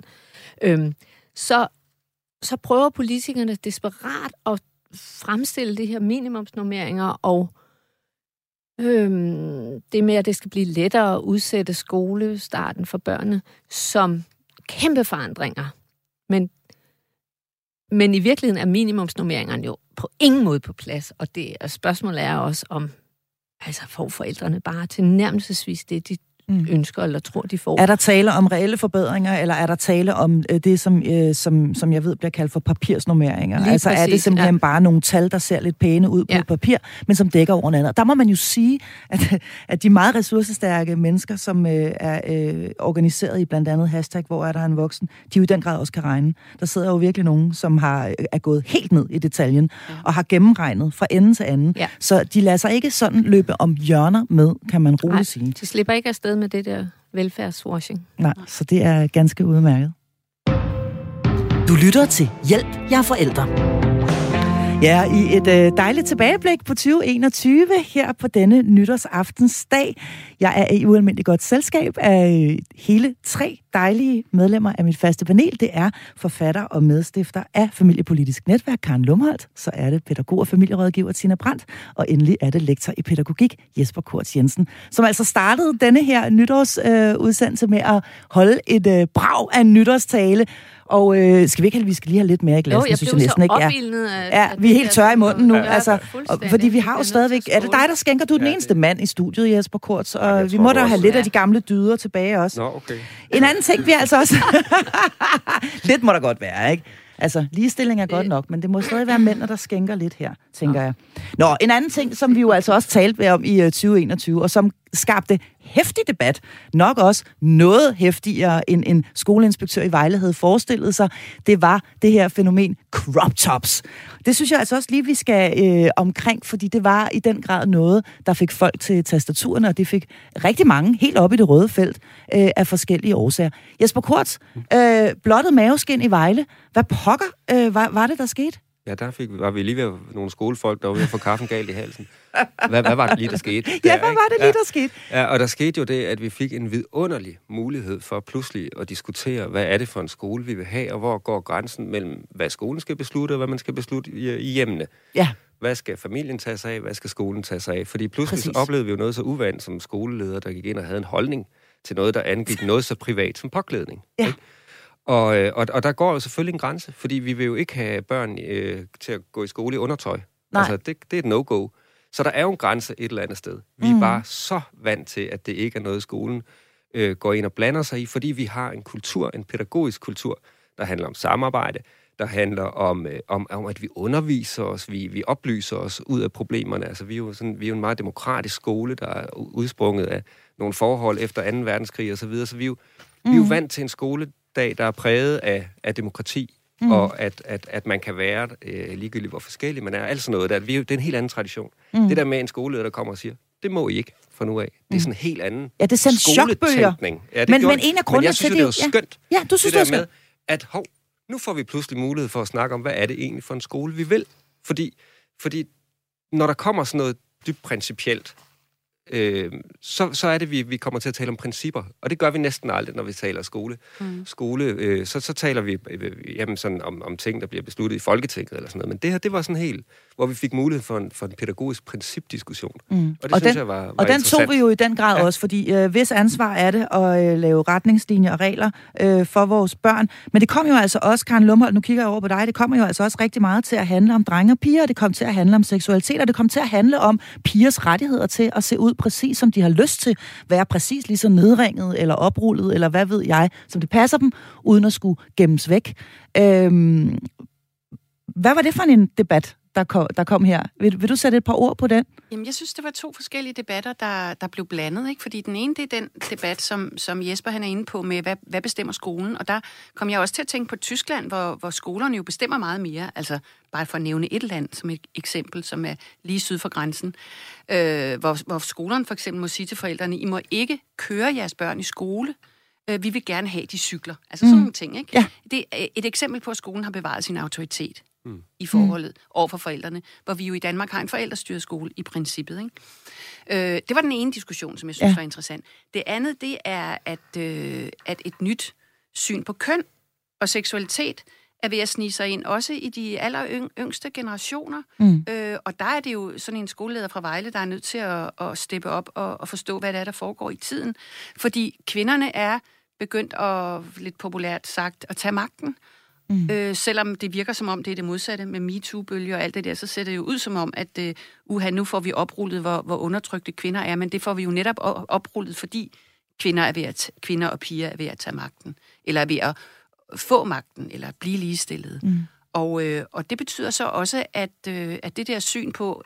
Øhm, så, så prøver politikerne desperat at fremstille de her minimumsnormeringer og øhm, det med, at det skal blive lettere at udsætte skolestarten for børnene som kæmpe forandringer. Men, men i virkeligheden er minimumsnormeringerne jo på ingen måde på plads, og det spørgsmålet er også, om altså får forældrene bare til nærmelsesvis det, de mm. ønsker eller tror, de får. Er der tale om reelle forbedringer, eller er der tale om øh, det, som, øh, som, som jeg ved bliver kaldt for papirsnummeringer? Lige altså præcis, er det simpelthen ja. bare nogle tal, der ser lidt pæne ud på ja. papir, men som dækker over noget andet? Der må man jo sige, at, at de meget ressourcestærke mennesker, som øh, er øh, organiseret i blandt andet hashtag, hvor er der en voksen, de jo i den grad også kan regne. Der sidder jo virkelig nogen, som har, øh, er gået helt ned i detaljen, ja. og har gennemregnet fra ende til anden. Ja. Så de lader sig ikke sådan løbe om hjørner med, kan man roligt sige. de slipper ikke afsted med det der velfærdswashing. Nej, så det er ganske udmærket. Du lytter til Hjælp, jeg er forældre. Ja, i et øh, dejligt tilbageblik på 2021 her på denne nytårsaftensdag. Jeg er i ualmindeligt godt selskab af øh, hele tre dejlige medlemmer af mit faste panel. Det er forfatter og medstifter af Familiepolitisk Netværk, Karen Lumholdt. Så er det pædagog og familierådgiver Tina Brandt. Og endelig er det lektor i pædagogik Jesper Kort Jensen, som altså startede denne her nytårsudsendelse øh, med at holde et øh, brag af nytårstale og øh, skal vi ikke vi skal lige have lidt mere i glasen, jo, jeg synes jeg næsten ikke. Ja, ja vi er helt tørre i munden nu. Ja, altså, og, fordi vi har jo stadigvæk... Er det dig, der skænker? Du er den eneste mand i studiet, Jesper Kort, og ja, vi må da have lidt af de gamle dyder tilbage også. Nå, okay. En anden ting, vi altså også... lidt må der godt være, ikke? Altså, ligestilling er godt nok, men det må stadig være mænd, der skænker lidt her, tænker jeg. Nå, en anden ting, som vi jo altså også talte om i 2021, øh, og som skabte hæftig debat, nok også noget hæftigere end en skoleinspektør i Vejle havde forestillet sig, det var det her fænomen crop tops. Det synes jeg altså også lige, vi skal øh, omkring, fordi det var i den grad noget, der fik folk til tastaturen, og det fik rigtig mange helt op i det røde felt øh, af forskellige årsager. Jesper Kort, øh, blottet maveskin i Vejle. Hvad pokker øh, var, var det, der skete? Ja, der fik, var vi lige ved nogle skolefolk, der var ved at få kaffen galt i halsen. Hvad, hvad var det lige, der skete? Der, ja, hvad var det lige, der skete? Ja, og der skete jo det, at vi fik en vidunderlig mulighed for pludselig at diskutere, hvad er det for en skole, vi vil have, og hvor går grænsen mellem, hvad skolen skal beslutte, og hvad man skal beslutte i, i hjemmene. Ja. Hvad skal familien tage sig af, hvad skal skolen tage sig af? Fordi pludselig Præcis. oplevede vi jo noget så uvandt som skoleleder, der gik ind og havde en holdning til noget, der angik noget så privat som påklædning. Ja. Ikke? Og, øh, og, og der går jo selvfølgelig en grænse, fordi vi vil jo ikke have børn øh, til at gå i skole i undertøj. Nej. Altså, det, det er et no-go. Så der er jo en grænse et eller andet sted. Vi mm. er bare så vant til, at det ikke er noget, skolen øh, går ind og blander sig i, fordi vi har en kultur, en pædagogisk kultur, der handler om samarbejde, der handler om, øh, om, om at vi underviser os, vi, vi oplyser os ud af problemerne. Altså, vi er, jo sådan, vi er jo en meget demokratisk skole, der er udsprunget af nogle forhold efter 2. verdenskrig osv., så, videre. så vi er jo, mm. vi er jo vant til en skole, dag, der er præget af, af demokrati, mm. og at, at, at man kan være øh, ligegyldigt, hvor forskellig man er. Altså noget, der, vi, det er en helt anden tradition. Mm. Det der med en skoleleder, der kommer og siger, det må I ikke fra nu af. Det er sådan en helt anden Ja, det er sådan chokbøger. Ja, det men, men en af grundene til det... Men jeg synes, det er jo skønt. Ja, ja du synes, det, det er skønt. Med, at hov, nu får vi pludselig mulighed for at snakke om, hvad er det egentlig for en skole, vi vil. Fordi, fordi når der kommer sådan noget dybt principielt, øh, så, så er det, vi, vi kommer til at tale om principper. Og det gør vi næsten aldrig, når vi taler skole. Mm. skole øh, så, så taler vi øh, jamen sådan om, om ting, der bliver besluttet i Folketinget eller sådan noget. Men det her, det var sådan helt, hvor vi fik mulighed for en, for en pædagogisk principdiskussion. Mm. Og det og synes den, jeg var, var Og den tog vi jo i den grad ja. også, fordi øh, hvis ansvar er det at øh, lave retningslinjer og regler øh, for vores børn. Men det kom jo altså også, Karen Lumholdt, nu kigger jeg over på dig, det kommer jo altså også rigtig meget til at handle om drenge og piger, det kom til at handle om seksualitet, og det kom til at handle om pigers rettigheder til at se ud præcis, som de har lyst til, være præcis lige så nedringet eller oprullet, eller hvad ved jeg, som det passer dem, uden at skulle gemmes væk. Øhm, hvad var det for en debat, der kom, der kom her. Vil, vil du sætte et par ord på den? Jamen, jeg synes, det var to forskellige debatter, der, der blev blandet. Ikke? Fordi den ene, det er den debat, som, som Jesper han er inde på med, hvad, hvad bestemmer skolen? Og der kom jeg også til at tænke på Tyskland, hvor, hvor skolerne jo bestemmer meget mere. Altså, bare for at nævne et land som et eksempel, som er lige syd for grænsen. Øh, hvor, hvor skolerne for eksempel må sige til forældrene, I må ikke køre jeres børn i skole, øh, vi vil gerne have, de cykler. Altså sådan mm. nogle ting, ikke? Ja. Det er et eksempel på, at skolen har bevaret sin autoritet mm. i forholdet mm. over for forældrene, hvor vi jo i Danmark har en forældrestyret skole i princippet. Ikke? Øh, det var den ene diskussion, som jeg synes ja. var interessant. Det andet, det er, at, øh, at et nyt syn på køn og seksualitet er ved at snige sig ind, også i de aller yngste generationer. Mm. Øh, og der er det jo sådan en skoleleder fra Vejle, der er nødt til at, at steppe op og, og forstå, hvad det er, der foregår i tiden. Fordi kvinderne er begyndt at, lidt populært sagt, at tage magten. Mm. Øh, selvom det virker som om, det er det modsatte med MeToo-bølger og alt det der, så ser det jo ud som om, at uh, uha, nu får vi oprullet, hvor, hvor undertrykte kvinder er, men det får vi jo netop oprullet, fordi kvinder, er ved at, kvinder og piger er ved at tage magten, eller er ved at få magten, eller blive ligestillet. Mm. Og, øh, og det betyder så også, at, øh, at det der syn på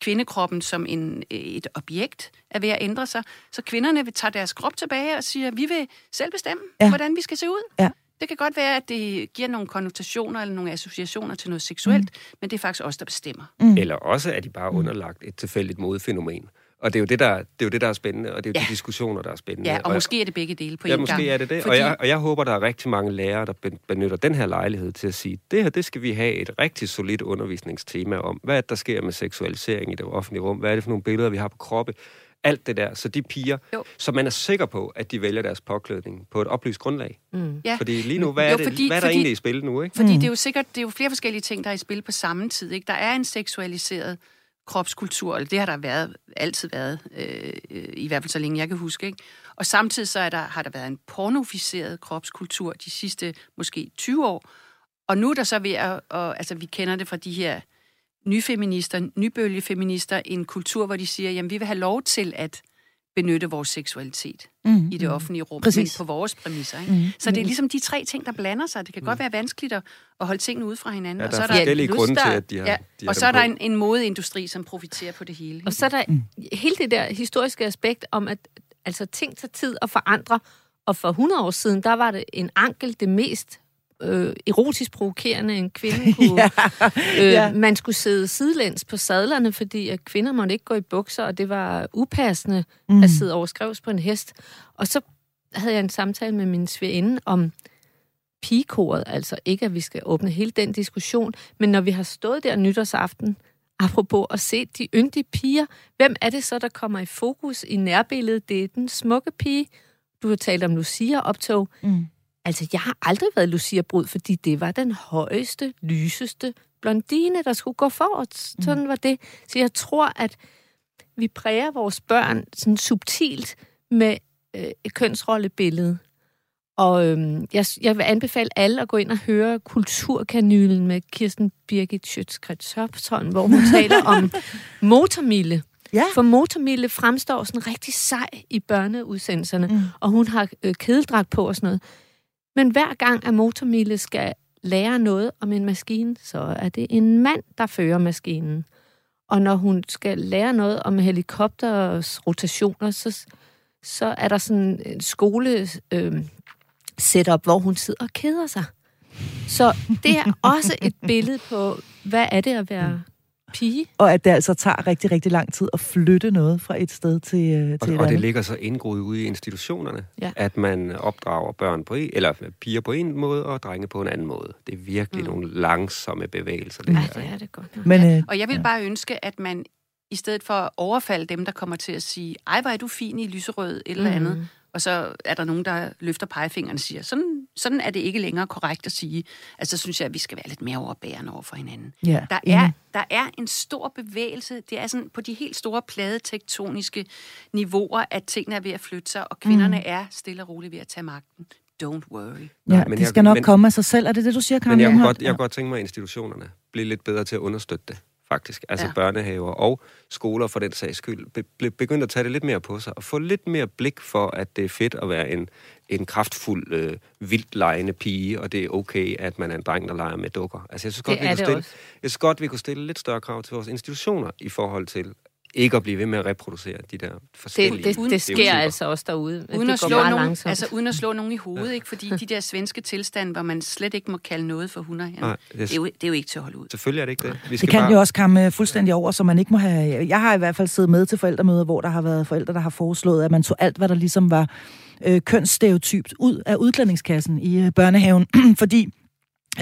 kvindekroppen som en, et objekt er ved at ændre sig. Så kvinderne vil tage deres krop tilbage og siger, at vi vil selv bestemme, ja. hvordan vi skal se ud. Ja. Det kan godt være, at det giver nogle konnotationer eller nogle associationer til noget seksuelt, mm. men det er faktisk os, der bestemmer. Mm. Eller også er de bare underlagt et tilfældigt modefænomen. Og det er jo det, der, det er, jo det, der er spændende, og det er jo ja. de diskussioner, der er spændende. Ja, og, og måske er det begge dele på ja, en måske gang. er det det. Fordi... Og, jeg, og jeg håber, der er rigtig mange lærere, der benytter den her lejlighed til at sige, det her, det skal vi have et rigtig solidt undervisningstema om. Hvad er det, der sker med seksualisering i det offentlige rum? Hvad er det for nogle billeder, vi har på kroppe? Alt det der. Så de piger, jo. så man er sikker på, at de vælger deres påklædning på et oplyst grundlag. Mm. Ja. Fordi lige nu, hvad er, jo, fordi, det, hvad er der fordi, egentlig i spil nu? Ikke? Fordi mm. det er jo sikkert, det er jo flere forskellige ting, der er i spil på samme tid. Ikke? Der er en seksualiseret kropskultur, eller det har der været, altid været, øh, i hvert fald så længe jeg kan huske. Ikke? Og samtidig så er der, har der været en pornoficeret kropskultur de sidste måske 20 år. Og nu er der så ved at, og, altså vi kender det fra de her nyfeminister, nybølgefeminister, en kultur, hvor de siger, jamen vi vil have lov til at benytte vores seksualitet mm, i det mm. offentlige rum, Præcis. men på vores præmisser. Ikke? Mm, så det er ligesom de tre ting, der blander sig. Det kan mm. godt være vanskeligt at, at holde tingene ud fra hinanden. Ja, og så er der forskellige grunde til, at de har, ja, de har Og så er der en, en modeindustri, som profiterer på det hele. Og så er der mm. hele det der historiske aspekt om, at altså, ting tager tid at forandre. Og for 100 år siden, der var det en ankel det mest øh, erotisk provokerende, en kvinde kunne. ja. Øh, ja. Man skulle sidde sidelæns på sadlerne, fordi at kvinder måtte ikke gå i bukser, og det var upassende mm. at sidde overskrevs på en hest. Og så havde jeg en samtale med min svigerinde om pigekoret, altså ikke, at vi skal åbne hele den diskussion, men når vi har stået der nytårsaften, apropos at se de yndige piger, hvem er det så, der kommer i fokus i nærbilledet? Det er den smukke pige. Du har talt om Lucia-optog. Mm. Altså, jeg har aldrig været Lucia Brud, fordi det var den højeste, lyseste blondine, der skulle gå for. Mm. Sådan var det. Så jeg tror, at vi præger vores børn sådan subtilt med øh, et kønsrollebillede. Og øhm, jeg, jeg vil anbefale alle at gå ind og høre Kulturkanylen med Kirsten Birgit Schøtzgrads hvor hun taler om motormille. Ja. For motormille fremstår sådan rigtig sej i børneudsendelserne, mm. og hun har øh, kedeldragt på og sådan noget. Men hver gang, at motormille skal lære noget om en maskine, så er det en mand, der fører maskinen. Og når hun skal lære noget om helikopters rotationer, så, så er der sådan en skole øh, setup, hvor hun sidder og keder sig. Så det er også et billede på, hvad er det at være pige. Og at det altså tager rigtig, rigtig lang tid at flytte noget fra et sted til, øh, til og, et andet. Og det ligger så indgroet ude i institutionerne, ja. at man opdrager børn på en, eller piger på en måde, og drenge på en anden måde. Det er virkelig mm. nogle langsomme bevægelser. Det ja, her, det er det godt. Men, øh, og jeg vil ja. bare ønske, at man i stedet for at overfalde dem, der kommer til at sige, ej, hvor er du fin i lyserød, eller mm. andet, og så er der nogen, der løfter pegefingeren og siger, sådan, sådan er det ikke længere korrekt at sige. Altså, så synes jeg, at vi skal være lidt mere overbærende over for hinanden. Ja. Der, er, der er en stor bevægelse. Det er sådan på de helt store pladetektoniske niveauer, at tingene er ved at flytte sig, og kvinderne mm. er stille og roligt ved at tage magten. Don't worry. Ja, men det skal jeg, nok men, komme af sig selv. Er det det, du siger, Karen Men jeg kunne, godt, jeg kunne godt tænke mig, at institutionerne bliver lidt bedre til at understøtte det. Faktisk. Altså Ja. børnehaver og skoler for den sags skyld, be- be- begyndt at tage det lidt mere på sig, og få lidt mere blik for, at det er fedt at være en, en kraftfuld, øh, vildt lejende pige, og det er okay, at man er en dreng, der leger med dukker. Altså, jeg synes godt, Det vi kunne stille, også. jeg synes godt, vi kunne stille lidt større krav til vores institutioner i forhold til ikke at blive ved med at reproducere de der forskellige... Det, det, det sker stereotyper. altså også derude. Uden det at, slå meget nogen, langsomt. altså, uden at slå nogen i hovedet, ikke? fordi de der svenske tilstande, hvor man slet ikke må kalde noget for hunder, Nej, det, er jo, det er jo ikke til at holde ud. Selvfølgelig er det ikke det. Vi Det skal kan bare... jo også komme øh, fuldstændig over, så man ikke må have... Jeg har i hvert fald siddet med til forældremøder, hvor der har været forældre, der har foreslået, at man tog alt, hvad der ligesom var øh, kønsstereotypt ud af udklædningskassen i øh, børnehaven, fordi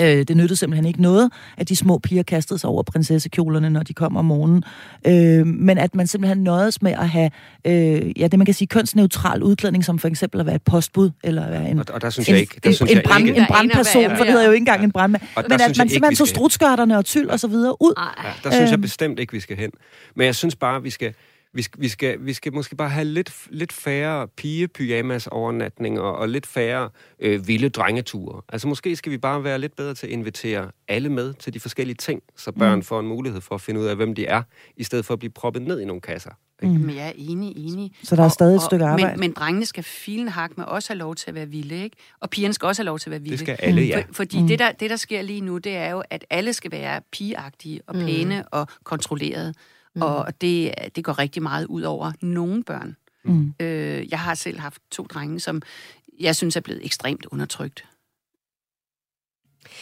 øh, det nyttede simpelthen ikke noget, at de små piger kastede sig over prinsessekjolerne, når de kom om morgenen, øh, men at man simpelthen nøjedes med at have øh, ja, det, man kan sige, kønsneutral udklædning, som for eksempel at være et postbud, eller at være en, Og, og der synes en, jeg ikke... Der en, synes en, jeg brand, ikke en er brandperson, der er- for det hedder jo ikke engang en brandmand. Men at man ikke, simpelthen vi tog strutskørterne og tyld og så videre ud. Ja, der synes jeg Øhm. bestemt ikke, vi skal hen. Men jeg synes bare, vi skal, vi skal, vi skal, vi skal måske bare have lidt, lidt færre pige-pyjamas overnatninger og lidt færre øh, vilde drengeture. Altså måske skal vi bare være lidt bedre til at invitere alle med til de forskellige ting, så børn Mm. mm. får en mulighed for at finde ud af, hvem de er, i stedet for at blive proppet ned i nogle kasser. Mm. Men jeg er enig, enig. Så der er stadig et stykke arbejde. Men, men drengene skal filen hak med også have lov til at være vilde, ikke? Og pigerne skal også have lov til at være vilde. Det skal alle, ja. For, fordi mm. det, der, det, der sker lige nu, det er jo, at alle skal være pigeagtige og pæne mm. og kontrollerede. Mm. Og det, det går rigtig meget ud over nogle børn. Mm. Øh, jeg har selv haft to drenge, som jeg synes er blevet ekstremt undertrykt.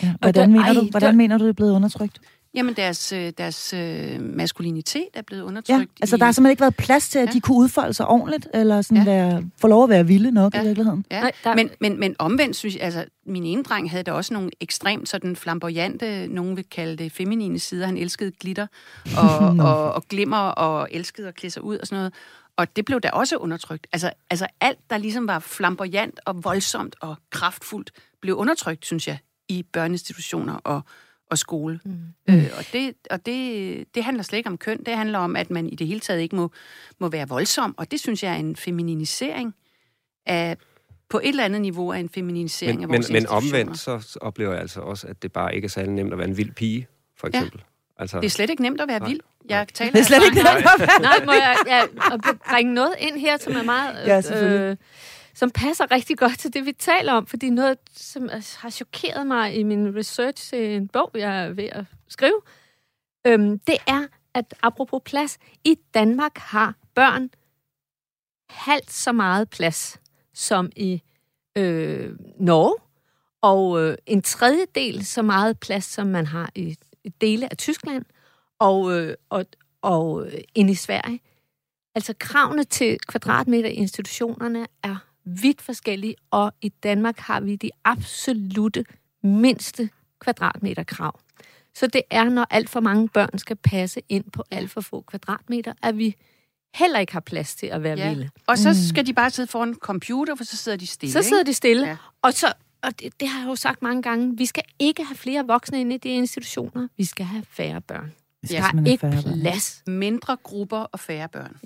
Ja. Hvordan, der- mener, du, ej, hvordan der- mener du, det er blevet undertrykt? Jamen, deres, øh, deres øh, maskulinitet er blevet Ja, undertrykt. altså i, der har simpelthen ikke været plads til, at Ja. de kunne udfolde sig ordentligt, eller sådan Ja. være, få lov at være vilde nok Ja. i virkeligheden. Ja, Nej, der- men, men, men omvendt synes jeg, altså min ene dreng havde da også nogle ekstremt sådan flamboyante, nogen vil kalde det feminine sider. Han elskede glitter og, og, og glimmer og elskede at klæde sig ud og sådan noget. Og det blev da også undertrykt. Altså, altså alt, der ligesom var flamboyant og voldsomt og kraftfuldt, blev undertrykt, synes jeg, i børneinstitutioner og, og skole. Mm. Øh, og det, og det, det handler slet ikke om køn. Det handler om, at man i det hele taget ikke må, må være voldsom. Og det synes jeg er en femininisering af, på et eller andet niveau af en femininisering Men, af men, vores men institutioner. omvendt, så oplever jeg altså også, at det bare ikke er særlig nemt at være en vild pige, for Ja. eksempel. Altså, Det er slet ikke nemt at være Nej. vild. Jeg taler Det er slet af ikke erfaring. det, Nej, må jeg, jeg og bringe noget ind her, som er meget... øh, Ja, selvfølgelig som passer rigtig godt til det, vi taler om, fordi noget, som har chokeret mig i min research til en bog, jeg er ved at skrive, øhm, det er, at apropos plads, i Danmark har børn halvt så meget plads som i øh, Norge, og øh, en tredjedel så meget plads, som man har i, i dele af Tyskland, og, øh, og, og øh, ind i Sverige. Altså kravene til kvadratmeter i institutionerne er vidt forskellige, og i Danmark har vi de absolute mindste kvadratmeterkrav. Så det er, når alt for mange børn skal passe ind på alt for få kvadratmeter, at vi heller ikke har plads til at være Ja. vilde. Og så Mm. skal de bare sidde foran en computer, for så sidder de stille. Så sidder de stille, Ja. ja. og så og det, det har jeg jo sagt mange gange, vi skal ikke have flere voksne inde i de institutioner. Vi skal have færre børn. Vi skal ikke have børn. plads. ikke? Mindre grupper og færre børn.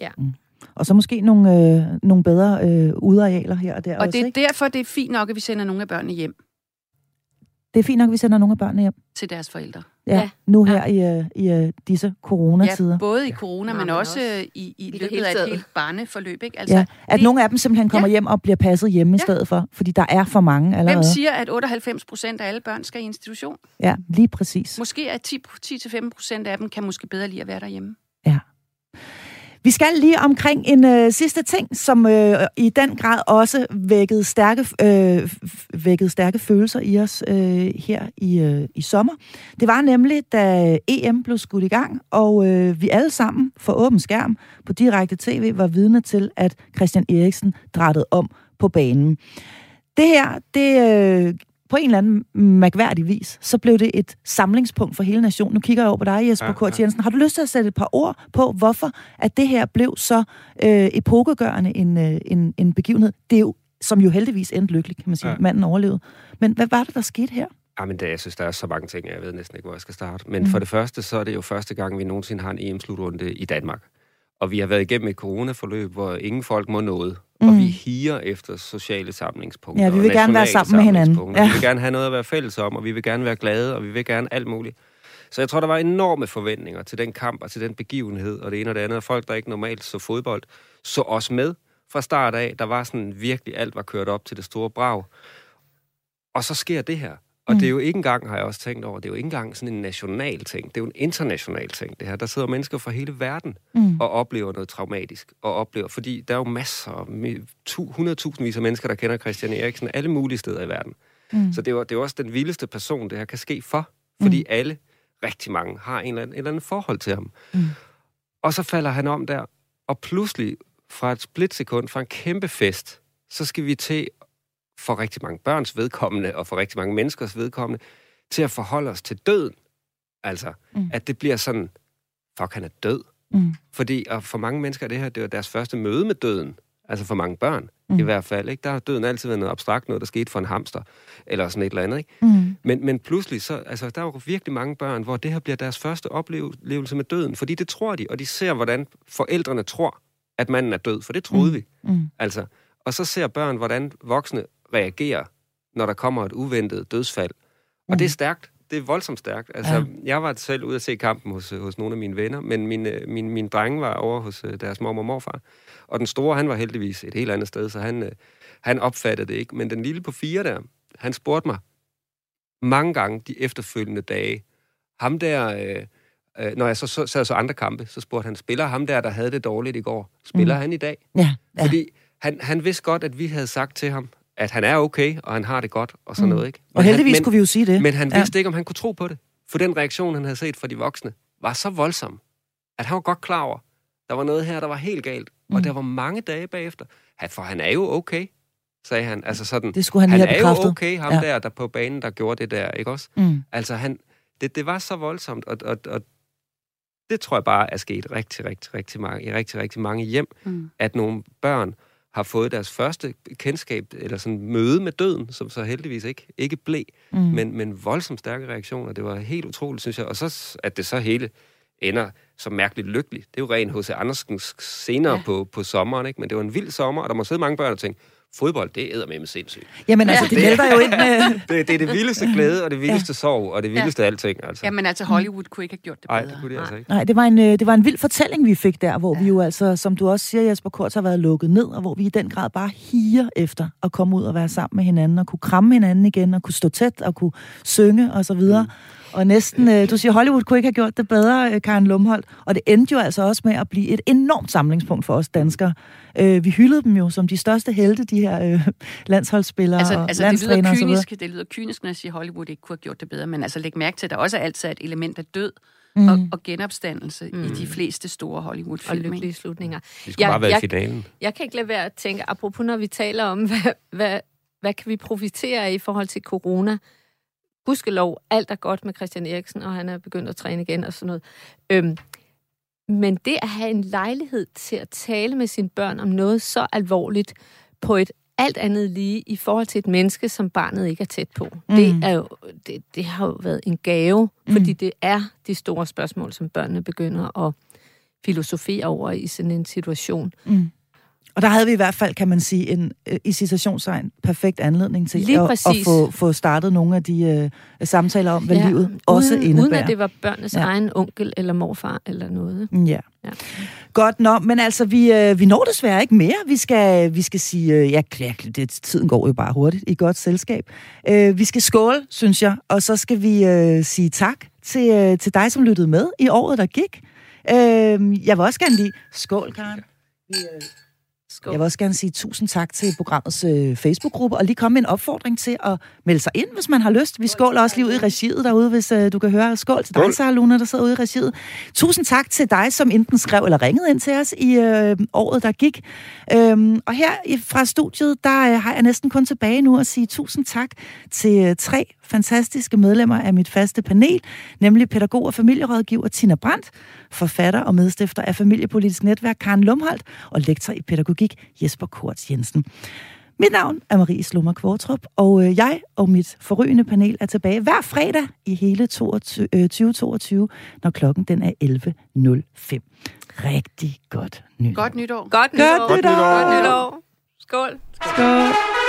Og så måske nogle, øh, nogle bedre øh, udearealer her og der Og også, det er ikke? derfor, det er fint nok, at vi sender nogle af børnene hjem Det er fint nok, at vi sender nogle af børnene hjem. til deres forældre. Ja, Ja. nu her i, øh, i øh, disse coronatider. Ja, både i corona, Nå, men men også også øh, i, i det løbet af et helt barneforløb. Ikke? Altså, Ja, at vi- nogle af dem simpelthen kommer Ja. hjem og bliver passet hjemme i Ja. stedet for, fordi der er for mange allerede. Hvem siger, at 98 procent af alle børn skal i institution? Ja, lige præcis. Måske er 10 10-15 procent af dem kan måske bedre lide at være derhjemme. Vi skal lige omkring en øh, sidste ting, som øh, i den grad også vækkede stærke, øh, vækkede stærke følelser i os øh, her i, øh, i sommer. Det var nemlig, da EM blev skudt i gang, og øh, vi alle sammen for åben skærm på direkte tv var vidne til, at Christian Eriksen drættede om på banen. Det her, det øh, på en eller anden mærkværdig vis, så blev det et samlingspunkt for hele nationen. Nu kigger jeg over på dig, Jesper Ja, ja. Jensen. Har du lyst til at sætte et par ord på, hvorfor at det her blev så øh, epokegørende en, øh, en, en begivenhed? Det er jo, som jo heldigvis endte lykkeligt, kan man sige. Ja. Manden overlevede. Men hvad var det, der skete her? Ja, men det, jeg synes, der er så mange ting, jeg ved næsten ikke, hvor jeg skal starte. Men mm. for det første, så er det jo første gang, vi nogensinde har en EM-slutrunde i Danmark. Og vi har været igennem et coronaforløb, hvor ingen folk må noget. Mm. Og Mm. vi higer efter sociale samlingspunkter. Ja, vi vil gerne være sammen med hinanden. Ja. Vi vil gerne have noget at være fælles om, og vi vil gerne være glade, og vi vil gerne alt muligt. Så jeg tror, der var enorme forventninger til den kamp og til den begivenhed, og det ene og det andet. Og folk, der ikke normalt så fodbold, så også med fra start af. Der var sådan virkelig, alt var kørt op til det store brag. Og så sker det her. Og mm. det er jo ikke engang, har jeg også tænkt over, det er jo ikke engang sådan en national ting. Det er jo en international ting, det her. Der sidder mennesker fra hele verden mm. og oplever noget traumatisk. Og oplever, fordi der er jo masser, 100.000 vis af mennesker, der kender Christian Eriksen alle mulige steder i verden. Mm. Så det er, jo, det er jo også den vildeste person, det her kan ske for. Fordi mm. alle, rigtig mange, har en eller anden, en eller anden forhold til ham. Mm. Og så falder han om der, og pludselig fra et splitsekund, fra en kæmpe fest, så skal vi til for rigtig mange børns vedkommende, og for rigtig mange menneskers vedkommende, til at forholde os til døden. Altså, mm. at det bliver sådan, fuck, han er død. Mm. Fordi og for mange mennesker er det her, det var deres første møde med døden. Altså for mange børn, mm. i hvert fald. Ikke? Der har døden altid været noget abstrakt, noget der skete for en hamster, eller sådan et eller andet. Ikke? Mm. Men, men pludselig, så, altså, der er jo virkelig mange børn, hvor det her bliver deres første oplevelse med døden. Fordi det tror de, og de ser, hvordan forældrene tror, at manden er død. For det troede mm. vi. Mm. Altså, og så ser børn, hvordan voksne reagerer, når der kommer et uventet dødsfald. Og mm. det er stærkt. Det er voldsomt stærkt. Altså, ja. jeg var selv ude at se kampen hos, hos nogle af mine venner, men min, min, min drenge var over hos øh, deres mor og morfar. Og den store, han var heldigvis et helt andet sted, så han, øh, han opfattede det ikke. Men den lille på fire der, han spurgte mig mange gange de efterfølgende dage, ham der, øh, øh, når jeg så sad så, så andre kampe, så spurgte han, spiller ham der, der havde det dårligt i går, spiller mm. han i dag? Ja, ja. Fordi han, han vidste godt, at vi havde sagt til ham, at han er okay, og han har det godt, og sådan mm. noget, ikke? Men og heldigvis han, men, kunne vi jo sige det. Men han vidste ja. ikke, om han kunne tro på det. For den reaktion, han havde set fra de voksne, var så voldsom, at han var godt klar over, der var noget her, der var helt galt. Mm. Og der var mange dage bagefter. For han er jo okay, sagde han. Altså sådan, det skulle han, han er bekræftet. jo okay, ham ja. der, der på banen, der gjorde det der, ikke også? Mm. Altså han, det, det var så voldsomt, og, og, og det tror jeg bare er sket rigtig, rigtig, rigtig mange, i rigtig, rigtig mange hjem, mm. at nogle børn har fået deres første kendskab, eller sådan møde med døden, som så heldigvis ikke, ikke blev, mm. men, men voldsomt stærke reaktioner. Det var helt utroligt, synes jeg. Og så, at det så hele ender så mærkeligt lykkeligt. Det er jo rent H.C. Andersens senere ja. på, på sommeren, ikke? men det var en vild sommer, og der må sidde mange børn og tænke, fodbold, det æder med med sindssygt. Jamen altså, det, det vælter jo ind med... det, det er det vildeste glæde, og det vildeste ja. sorg, og det vildeste ja. alting. Altså. Jamen altså, Hollywood kunne ikke have gjort det bedre. Nej, det kunne det altså ikke. Nej, det var, en, øh, det var en vild fortælling, vi fik der, hvor ja. vi jo altså, som du også siger, Jesper Kort, har været lukket ned, og hvor vi i den grad bare higer efter at komme ud og være sammen med hinanden, og kunne kramme hinanden igen, og kunne stå tæt, og kunne synge, og så videre. Mm. Og næsten, øh, du siger, Hollywood kunne ikke have gjort det bedre, øh, Karen Lumholdt. Og det endte jo altså også med at blive et enormt samlingspunkt for os danskere. Øh, vi hyldede dem jo som de største helte, de her øh, landsholdsspillere altså, og altså, det lyder kynisk, det lyder kynisk, når jeg siger, Hollywood ikke kunne have gjort det bedre. Men altså læg mærke til, at der også er altid et element af død mm. og, og genopstandelse mm. i de fleste store Hollywood-film. Og lykkelige slutninger. Det skulle jeg, bare være jeg, finalen. Jeg, jeg kan ikke lade være at tænke, apropos når vi taler om, hvad, hvad, hvad kan vi profitere af i forhold til corona, gudskelov, alt er godt med Christian Eriksen, og han er begyndt at træne igen og sådan noget. Øhm, men det at have en lejlighed til at tale med sine børn om noget så alvorligt på et alt andet lige i forhold til et menneske, som barnet ikke er tæt på. Mm. Det, er jo, det, det har jo været en gave, mm. fordi det er de store spørgsmål, som børnene begynder at filosofere over i sådan en situation. Mm. Og der havde vi i hvert fald, kan man sige, en øh, i citationstegn perfekt anledning til at, at få, få startet nogle af de uh, samtaler om, hvad ja, livet uden, også indebærer. Uden at det var børnenes ja. egen onkel eller morfar eller noget. Ja. ja. Godt, nå, men altså, vi, uh, vi når desværre ikke mere. Vi skal, vi skal sige, uh, ja, det, tiden går jo bare hurtigt i godt selskab. Uh, vi skal skåle, synes jeg, og så skal vi uh, sige tak til, uh, til dig, som lyttede med i året, der gik. Uh, jeg vil også gerne lige... Skål, Karen. Vi, uh Skål. Jeg vil også gerne sige tusind tak til programmets øh, Facebook-gruppe, og lige komme med en opfordring til at melde sig ind, hvis man har lyst. Vi skåler også lige ud i regiet derude, hvis øh, du kan høre. Skål til dig, Sarah Luna, der sidder ude i regiet. Tusind tak til dig, som enten skrev eller ringede ind til os i øh, året, der gik. Øhm, og her fra studiet, der øh, har jeg næsten kun tilbage nu at sige tusind tak til øh, tre fantastiske medlemmer af mit faste panel, nemlig pædagog og familierådgiver Tina Brandt, forfatter og medstifter af Familiepolitisk Netværk Karen Lumholdt og lektor i pædagogik Jesper Korts Jensen. Mit navn er Marie Slummer Kvartrup, og øh, jeg og mit forrygende panel er tilbage hver fredag i hele 22, øh, 2022, når klokken den er 11.05. Rigtig godt nytår. Godt nytår. Godt nytår. Godt nytår. Godt nytår. Skål. Skål. Skål.